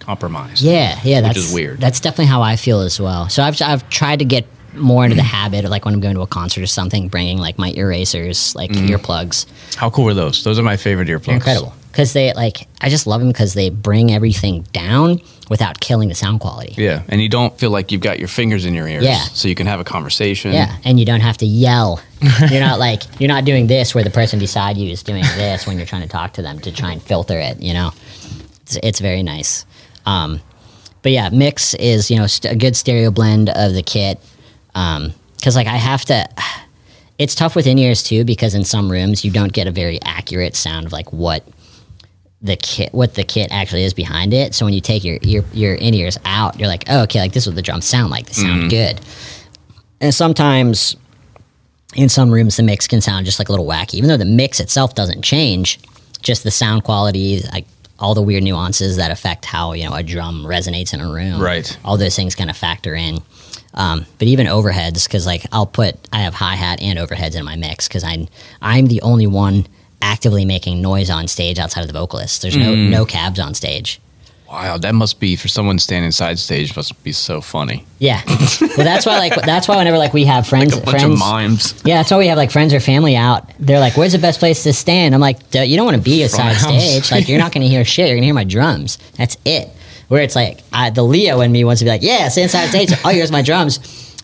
Speaker 4: compromised.
Speaker 3: Yeah, yeah, that's
Speaker 4: is weird.
Speaker 3: That's definitely how I feel as well. So I've I've tried to get more into the habit of like when I'm going to a concert or something, bringing like my Earasers, like
Speaker 4: Mm-hmm.
Speaker 3: earplugs.
Speaker 4: How cool are those? Those are my favorite earplugs.
Speaker 3: Incredible because they like I just love them because they bring everything down without killing the sound quality.
Speaker 4: Yeah, and you don't feel like you've got your fingers in your ears.
Speaker 3: Yeah.
Speaker 4: So you can have a conversation.
Speaker 3: Yeah, and you don't have to yell. [laughs] You're not like you're not doing this where the person beside you is doing this when you're trying to talk to them to try and filter it. You know, it's, it's very nice. Um, but yeah, mix is you know st- a good stereo blend of the kit. Because like I have to, [sighs] it's tough with in ears too because in some rooms you don't get a very accurate sound of like what the kit what the kit actually is behind it. So when you take your your, your in ears out, you're like, oh okay, like this is what the drums sound like. They sound good. And sometimes in some rooms the mix can sound just like a little wacky, even though the mix itself doesn't change. Just the sound quality, like all the weird nuances that affect how you know a drum resonates in a room.
Speaker 4: Right.
Speaker 3: All those things kind of factor in. Um, but even overheads, because like I'll put, I have hi hat and overheads in my mix because I'm I'm the only one actively making noise on stage outside of the vocalist. There's no
Speaker 4: Mm.
Speaker 3: no cabs on stage.
Speaker 4: Wow, that must be for someone standing side stage. Must be so funny.
Speaker 3: Yeah, well, that's why like that's why whenever like we have friends,
Speaker 4: A bunch
Speaker 3: friends,
Speaker 4: of mimes.
Speaker 3: Yeah, that's why we have like friends or family out. They're like, "Where's the best place to stand?" I'm like, "You don't want to be a
Speaker 4: house. [laughs]
Speaker 3: stage. Like, you're not going to hear shit. You're going to hear my drums. That's it." Where it's like I, the Leo in me wants to be like, "Yeah, stay inside stage. Oh, here's my drums."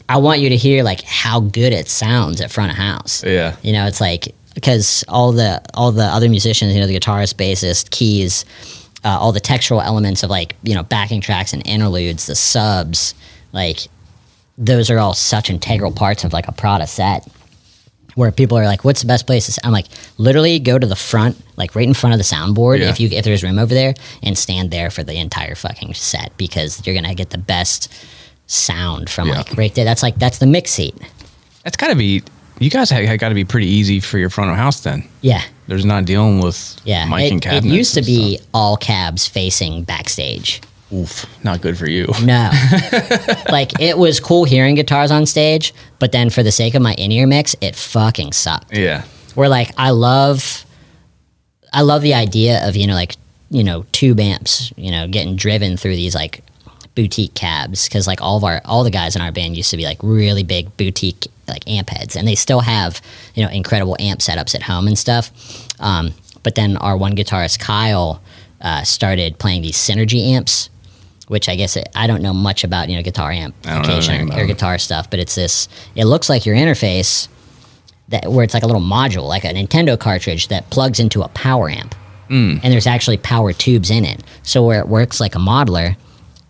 Speaker 3: I want you to hear like how good it sounds at front of house.
Speaker 4: Yeah.
Speaker 3: You know, it's like because all the all the other musicians, you know, the guitarist, bassist, keys, uh, all the textual elements of like you know backing tracks and interludes, the subs, like those are all such integral parts of like a Prada set. Where people are like, "What's the best place?" to I'm like, literally go to the front, like right in front of the soundboard,
Speaker 4: Yeah.
Speaker 3: if you if there's room over there, and stand there for the entire fucking set because you're gonna get the best sound from
Speaker 4: Yeah.
Speaker 3: like right there. That's like that's the mix seat.
Speaker 4: That's got to be. You guys have got to be pretty easy for your front of house then.
Speaker 3: Yeah,
Speaker 4: There's not dealing with
Speaker 3: Yeah,
Speaker 4: mic
Speaker 3: it,
Speaker 4: and
Speaker 3: it used to be all cabs facing backstage.
Speaker 4: Oof, not good for you.
Speaker 3: No, [laughs] like it was cool hearing guitars on stage, but then for the sake of my in-ear mix, it fucking sucked.
Speaker 4: Yeah.
Speaker 3: Where like I love, I love the idea of you know like you know tube amps, you know getting driven through these like boutique cabs because like all of our all the guys in our band used to be like really big boutique like amp heads, and they still have you know incredible amp setups at home and stuff. Um, but then our one guitarist Kyle uh, started playing these synergy amps, which I guess it, I don't know much about you know guitar amplification or, or guitar stuff, but it's this. It looks like your interface that where it's like a little module, like a Nintendo cartridge that plugs into a power amp,
Speaker 4: Hmm.
Speaker 3: and there's actually power tubes in it. So where it works like a modeler,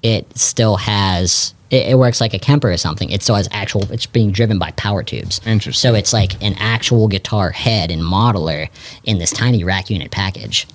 Speaker 3: it still has. It, it works like a Kemper or something. It still has actual. It's being driven by power tubes.
Speaker 4: Interesting.
Speaker 3: So it's like an actual guitar head and modeler in this tiny rack unit package.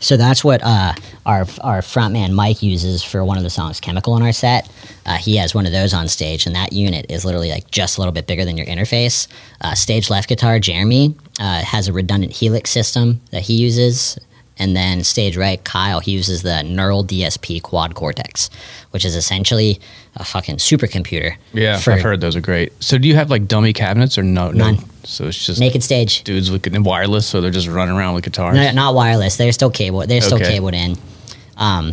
Speaker 3: So that's what uh, our our frontman Mike uses for one of the songs, "Chemical" on our set. Uh, he has one of those on stage, and that unit is literally like just a little bit bigger than your interface. Uh, stage left guitar, Jeremy uh, has a redundant Helix system that he uses, and then stage right, Kyle he uses the Neural DSP Quad Cortex, which is essentially a fucking supercomputer.
Speaker 4: Yeah,
Speaker 3: for
Speaker 4: I've heard those are great. So do you have like dummy cabinets or no?
Speaker 3: None.
Speaker 4: No. So it's just
Speaker 3: naked stage.
Speaker 4: dudes with wireless, so they're just running around with guitars.
Speaker 3: No, not wireless. They're still cable. They're still
Speaker 4: Okay.
Speaker 3: cabled in. Um,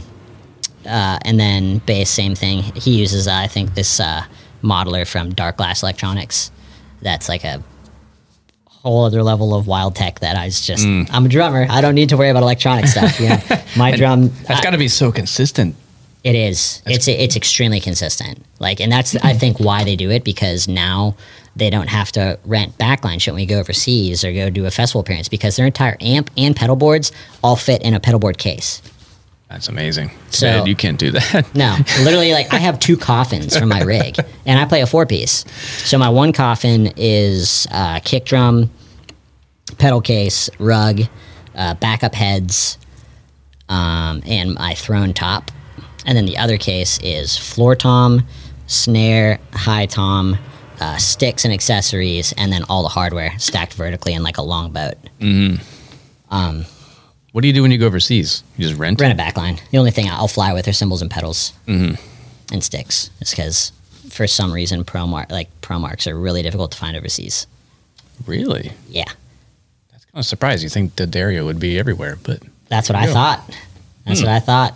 Speaker 3: uh, and then bass, same thing. He uses, uh, I think, this uh, modeler from Darkglass Electronics. That's like a whole other level of wild tech that I was just.
Speaker 4: Mm.
Speaker 3: I'm a drummer. I don't need to worry about electronic [laughs] stuff. You know, my drum.
Speaker 4: That's got to be so consistent.
Speaker 3: It is. It's it's extremely consistent. Like, and that's I think why they do it because now they don't have to rent backline shit when we go overseas or go do a festival appearance because their entire amp and pedal boards all fit in a pedal board case.
Speaker 4: That's amazing.
Speaker 3: So-
Speaker 4: you can't do that.
Speaker 3: No, literally, like I have two coffins for my rig, [laughs] and I play a four piece. So my one coffin is uh, kick drum, pedal case, rug, uh, backup heads, um, and my throne top. And then the other case is floor tom, snare, high tom, uh, sticks and accessories, and then all the hardware stacked vertically in like a long boat.
Speaker 4: What do you do when you go overseas? You just rent?
Speaker 3: Rent a backline. The only thing I'll fly with are cymbals and pedals and sticks. It's because for some reason Promark like Promarks are really difficult to find overseas.
Speaker 4: Really?
Speaker 3: Yeah,
Speaker 4: That's kind of surprised. You think D'Addario would be everywhere, but
Speaker 3: that's what I
Speaker 4: Yeah.
Speaker 3: thought. That's what I thought.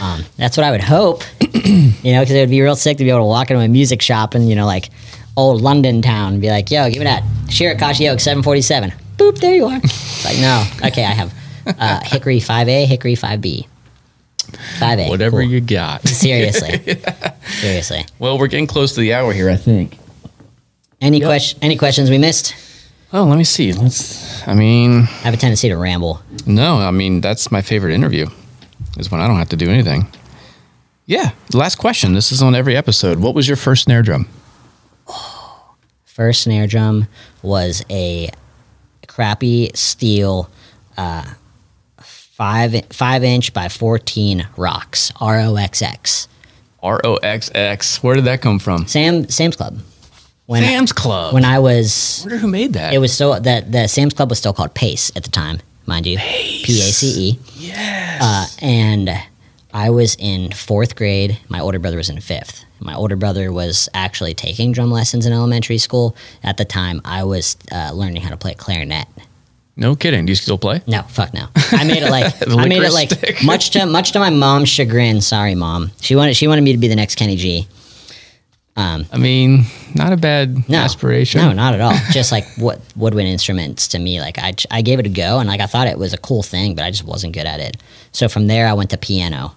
Speaker 3: Um, that's what I would hope, [clears throat] you know, because it would be real sick to be able to walk into a music shop and you know, like old London town, and be like, "Yo, give me that Shirakashi Oak 747." Boop, there you are. It's like, no, okay, I have [laughs] uh, Hickory 5A, Hickory 5B, 5A.
Speaker 2: Whatever
Speaker 3: cool.
Speaker 2: you got. [laughs]
Speaker 3: seriously, [laughs] seriously.
Speaker 2: Well, we're getting close to the hour here, I think.
Speaker 3: Any question? Any questions we missed?
Speaker 2: Oh, let me see. Let's. I mean,
Speaker 3: I have a tendency to ramble.
Speaker 2: no. I mean, that's my favorite interview. Is when I don't have to do anything. Yeah. Last question. This is on every episode. What was your first snare drum? [sighs]
Speaker 3: First snare drum was a crappy steel uh, five five inch by fourteen rocks R O X X.
Speaker 2: R O X X. Where did that come from?
Speaker 3: Sam Sam's Club. When
Speaker 2: Sam's Club.
Speaker 3: when I was
Speaker 2: I wonder who made that.
Speaker 3: it was so that the Sam's Club was still called Pace at the time, mind you. P A C E.
Speaker 2: Yes.
Speaker 3: Uh, and I was in fourth grade. My older brother was in fifth. My older brother was actually taking drum lessons in elementary school. At the time, I was uh, learning how to play clarinet.
Speaker 2: No kidding. Do you still play?
Speaker 3: No, fuck no. I made it like [laughs] I made it like
Speaker 2: stick.
Speaker 3: much to much to my mom's chagrin. Sorry, mom. She wanted she wanted me to be the next Kenny G.
Speaker 2: Um, I mean, not a bad
Speaker 3: No
Speaker 2: aspiration.
Speaker 3: No, not at all. just like [laughs] what woodwind instruments to me, like I I gave it a go and like I thought it was a cool thing, but I just wasn't good at it. So from there, I went to piano,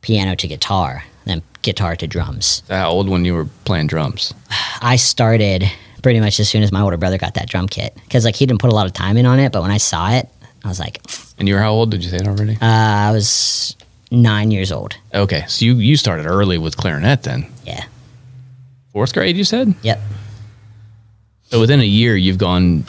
Speaker 3: piano to guitar, then guitar to drums.
Speaker 2: How old when you were playing drums? [sighs]
Speaker 3: I started pretty much as soon as my older brother got that drum kit because like he didn't put a lot of time in on it, but when I saw it, I was like,
Speaker 2: And you were how old? Did you say it already?
Speaker 3: uh, I was nine years old.
Speaker 2: okay, so you you started early with clarinet then.
Speaker 3: Yeah.
Speaker 2: Fourth grade, you said.
Speaker 3: Yep.
Speaker 2: So within a year, you've gone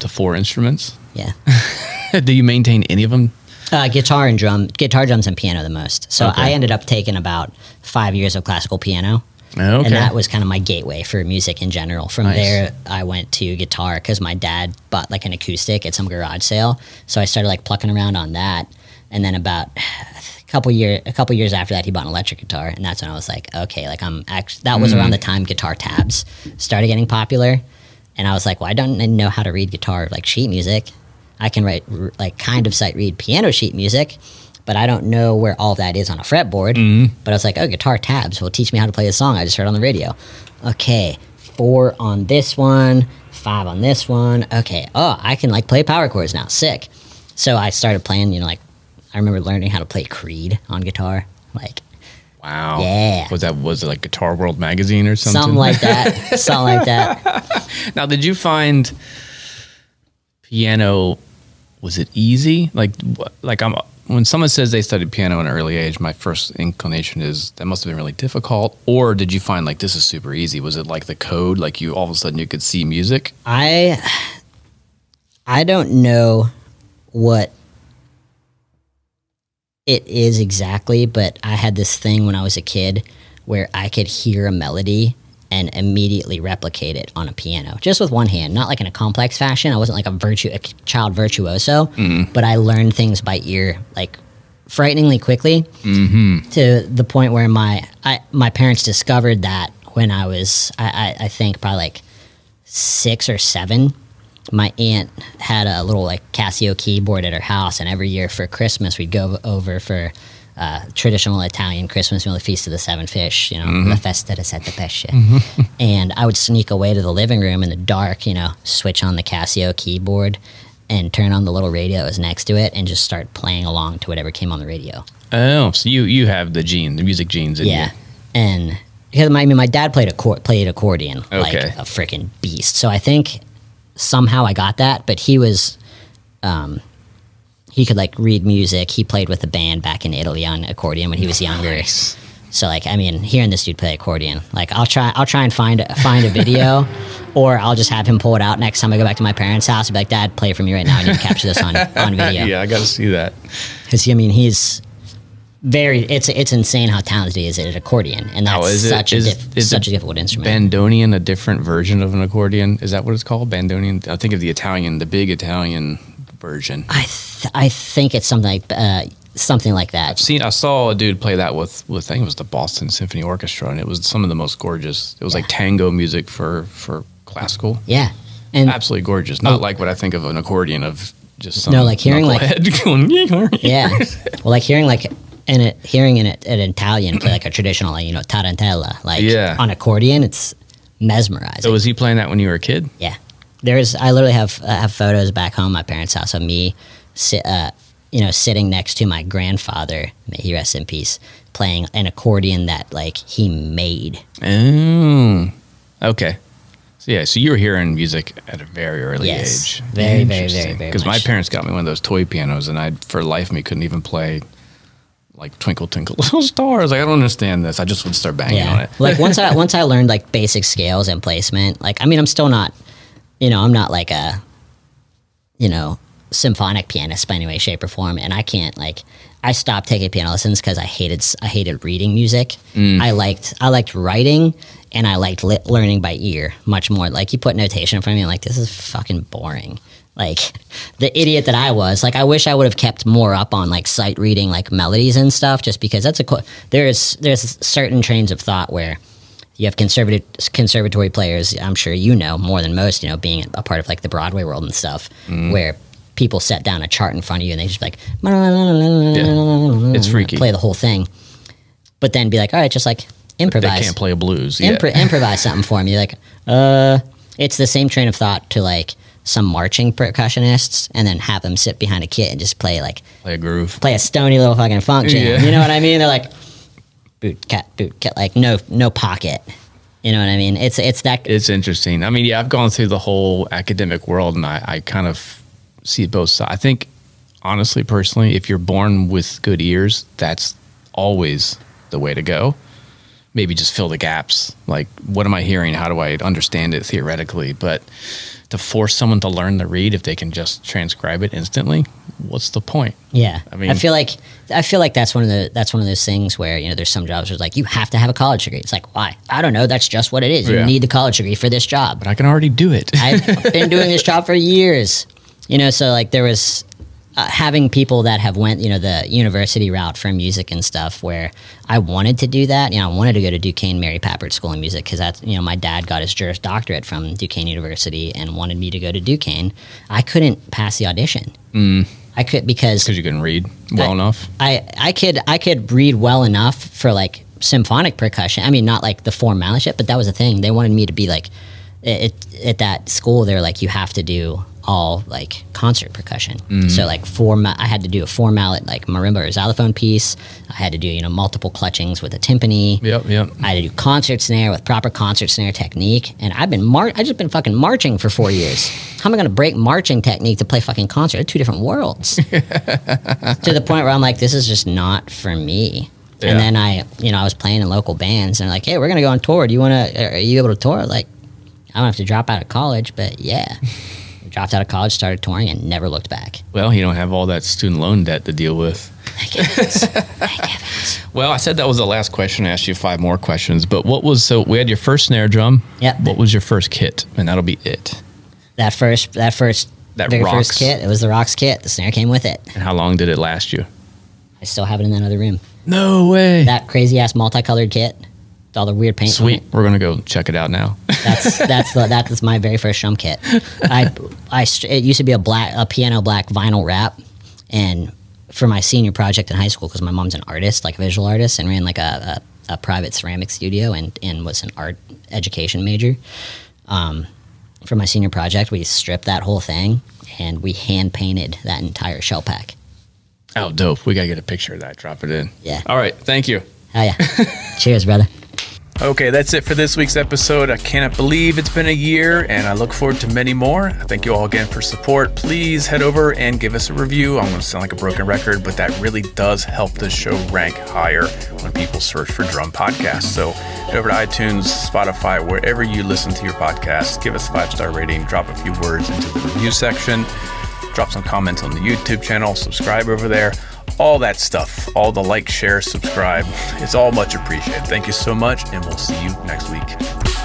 Speaker 2: to four instruments.
Speaker 3: Yeah. [laughs]
Speaker 2: Do you maintain any of them?
Speaker 3: Uh, guitar and drum, guitar, drums, and piano the most. So
Speaker 2: Okay.
Speaker 3: I ended up taking about five years of classical piano.
Speaker 2: Oh, okay.
Speaker 3: And that was kind of my gateway for music in general. From
Speaker 2: Nice.
Speaker 3: there, I went to guitar because my dad bought like an acoustic at some garage sale. So I started like plucking around on that. And then about a [sighs] couple year, a couple years after that, he bought an electric guitar, and that's when I was like, okay, like I'm actually. That was around the mm. time guitar tabs started getting popular, and I was like, well, I don't know how to read guitar like sheet music. I can write r- like kind of sight read piano sheet music, but I don't know where all that is on a fretboard. Mm-hmm. But I was like, oh, guitar tabs will teach me how to play a song I just heard on the radio. Okay, four on this one, five on this one. Okay, oh, I can like play power chords now. Sick. So I started playing, you know, like I remember learning how to play Creed on guitar, like
Speaker 2: Wow.
Speaker 3: Yeah.
Speaker 2: Was that was it like Guitar World magazine or something?
Speaker 3: something like that. [laughs] something like that. [laughs]
Speaker 2: Now, did you find piano? Was it easy? Like, like I'm when someone says they studied piano at an early age, my first inclination is that must have been really difficult. Or did you find like this is super easy? Was it like the code? Like you all of a sudden you could see music?
Speaker 3: I I don't know what it is exactly, but I had this thing when I was a kid where I could hear a melody and immediately replicate it on a piano, just with one hand, not like in a complex fashion. I wasn't like a virtu a child virtuoso, mm-hmm. but I learned things by ear like frighteningly quickly mm-hmm. to the point where my I, my parents discovered that when I was I, I, I think probably like six or seven, my aunt had a little like Casio keyboard at her house, and every year for Christmas we'd go over for uh, traditional Italian Christmas meal, the Feast of the Seven Fish, you know, La Festa di Sette Pesce. and I would sneak away to the living room in the dark, you know, switch on the Casio keyboard and turn on the little radio that was next to it and just start playing along to whatever came on the radio.
Speaker 2: Oh, so you you have the gene, the music genes in
Speaker 3: Yeah,
Speaker 2: you.
Speaker 3: and because my, I mean, my dad played a played accordion like
Speaker 2: Okay.
Speaker 3: a freaking beast. So I think somehow I got that. But he was, um, he could like read music. He played with a band back in Italy on accordion when he was younger. So like, I mean, hearing this dude play accordion, like I'll try, I'll try and find find a video, [laughs] or I'll just have him pull it out next time I go back to my parents' house. and be like, Dad, play it for me right now. I need to capture this on [laughs] on video.
Speaker 2: Yeah, I got to see that.
Speaker 3: Because I mean, he's very. It's it's insane how talented he is at accordion, and that's
Speaker 2: is it-
Speaker 3: such
Speaker 2: is-
Speaker 3: a diff,
Speaker 2: is
Speaker 3: such a difficult instrument.
Speaker 2: Bandoneon, a different version of an accordion. Is that what it's called? Bandoneon. I think of the Italian, the big Italian version.
Speaker 3: I th- I think it's something like uh, something like that.
Speaker 2: seen I saw a dude play that with with I think it was the Boston Symphony Orchestra and it was some of the most gorgeous. It was like tango music for for classical.
Speaker 3: Yeah, and
Speaker 2: Absolutely gorgeous. Not like what I think of an accordion of just some
Speaker 3: No, like hearing, like- [laughs]
Speaker 2: going
Speaker 3: yeah, well, like hearing like and it, hearing an, an Italian play like a traditional, like, you know, tarantella, like
Speaker 4: Yeah.
Speaker 3: on accordion, it's mesmerizing.
Speaker 4: So was he playing that when you were a kid?
Speaker 3: Yeah, there's. I literally have I have photos back home, my parents' house, of me, sit, uh, you know, sitting next to my grandfather. May he rest in peace, playing an accordion that like he made.
Speaker 4: Oh, okay. So yeah, so you were hearing music at a very early
Speaker 3: Yes.
Speaker 4: age.
Speaker 3: Very, very, very, very
Speaker 4: Because my parents got me one of those toy pianos, and I, for life me, couldn't even play like Twinkle Twinkle [laughs] Little Stars. Like I don't understand this. I just would start banging on it.
Speaker 3: like once I [laughs] once I learned like basic scales and placement, like I mean I'm still not, you know, I'm not like a, you know, symphonic pianist by any way, shape, or form, and I can't like. I stopped taking piano lessons because I hated I hated reading music.
Speaker 4: Mm.
Speaker 3: I liked I liked writing and I liked li- learning by ear much more. Like you put notation in front of me, I'm like this is fucking boring. Like [laughs] the idiot that I was, like I wish I would have kept more up on like sight reading, like melodies and stuff, just because that's a co- there's there's certain trains of thought where you have conservative conservatory players. I'm sure you know more than most. You know, being a part of like the Broadway world and stuff, where people set down a chart in front of you and they just be like,
Speaker 4: It's freaky.
Speaker 3: play the whole thing, but then be like, all right, just like improvise They
Speaker 4: can't play a blues. Yeah.
Speaker 3: Impro- improvise something for me. Like, uh, it's the same train of thought to like some marching percussionists, and then have them sit behind a kit and just play like
Speaker 4: play a groove.
Speaker 3: play a stony little fucking funk jam.
Speaker 4: Yeah.
Speaker 3: You know what I mean? They're like boot cat boot cat like no no pocket. You know what I mean? It's it's that
Speaker 4: It's interesting. I mean, yeah, I've gone through the whole academic world, and I, I kind of see both sides. I think, honestly, personally, if you're born with good ears, that's always the way to go. Maybe just fill the gaps. Like, what am I hearing? How do I understand it theoretically? But to force someone to learn to read if they can just transcribe it instantly, what's the point?
Speaker 3: yeah.
Speaker 4: I mean, I
Speaker 3: feel like I feel like that's one of the that's one of those things where you know there's some jobs where it's like you have to have a college degree. It's like why? I don't know. That's just what it is. You
Speaker 4: Yeah.
Speaker 3: need the college degree for this job.
Speaker 4: But I can already do it.
Speaker 3: I've been doing this job for years. You know, so like there was uh, having people that have went, you know, the university route for music and stuff where I wanted to do that. You know, I wanted to go to Duquesne Mary Pappert School of Music because that's, you know, my dad got his Juris Doctorate from Duquesne University and wanted me to go to Duquesne. I couldn't pass the audition. Mm. I could because
Speaker 4: because you couldn't read well
Speaker 3: I-
Speaker 4: enough.
Speaker 3: I, I could I could read well enough for like symphonic percussion. I mean, not like the formality but that was the thing. They wanted me to be like, it, at that school. They're like, you have to do all like concert percussion.
Speaker 4: Mm-hmm.
Speaker 3: So like four, ma- I had to do a four mallet like marimba or xylophone piece. I had to do you know multiple clutchings with a timpani.
Speaker 4: Yep, yep.
Speaker 3: I had to do concert snare with proper concert snare technique, and I've been mar- I just been fucking marching for four years. How am I going to break marching technique to play fucking concert? They're two different worlds. [laughs] to the point where I'm like, this is just not for me.
Speaker 4: Yeah.
Speaker 3: And then I, you know, I was playing in local bands, and like, hey, we're gonna go on tour. Do you want to? Are you able to tour? Like, I don't have to drop out of college, but yeah, [laughs] dropped out of college, started touring, and never looked back.
Speaker 4: Well, you don't have all that student loan debt to deal with.
Speaker 3: Thank heavens. Thank heavens.
Speaker 4: Well, I said that was the last question. I asked you five more questions, but what was so we had your first snare drum.
Speaker 3: Yep.
Speaker 4: What was your first kit? And that'll be it.
Speaker 3: That first, that first,
Speaker 4: That
Speaker 3: very
Speaker 4: rocks.
Speaker 3: first kit. It was the Rocks kit. The snare came with it.
Speaker 4: And how long did it last you?
Speaker 3: I still have it in that other room.
Speaker 4: No way.
Speaker 3: That crazy ass multicolored kit all the weird paint.
Speaker 4: Sweet. We're gonna go check it out now.
Speaker 3: That's [laughs] that's the, that was my very first drum kit. I I it used to be a black a piano black vinyl wrap, and for my senior project in high school because my mom's an artist, like a visual artist, and ran like a, a, a private ceramic studio and and was an art education major. Um, for my senior project, we stripped that whole thing and we hand painted that entire shell pack.
Speaker 4: oh, dope. We gotta get a picture of that. Drop it in.
Speaker 3: Yeah.
Speaker 4: All right. Thank you.
Speaker 3: Hell yeah! [laughs] Cheers, brother.
Speaker 2: Okay, that's it for this week's episode. I cannot believe it's been a year, and I look forward to many more. Thank you all again for support. Please head over and give us a review. I'm going to sound like a broken record, but that really does help the show rank higher when people search for drum podcasts. So head over to iTunes, Spotify, wherever you listen to your podcast. Give us a five star rating, drop a few words into the review section, drop some comments on the YouTube channel, subscribe over there all that stuff, all the like, share, subscribe. It's all much appreciated. Thank you so much, and we'll see you next week.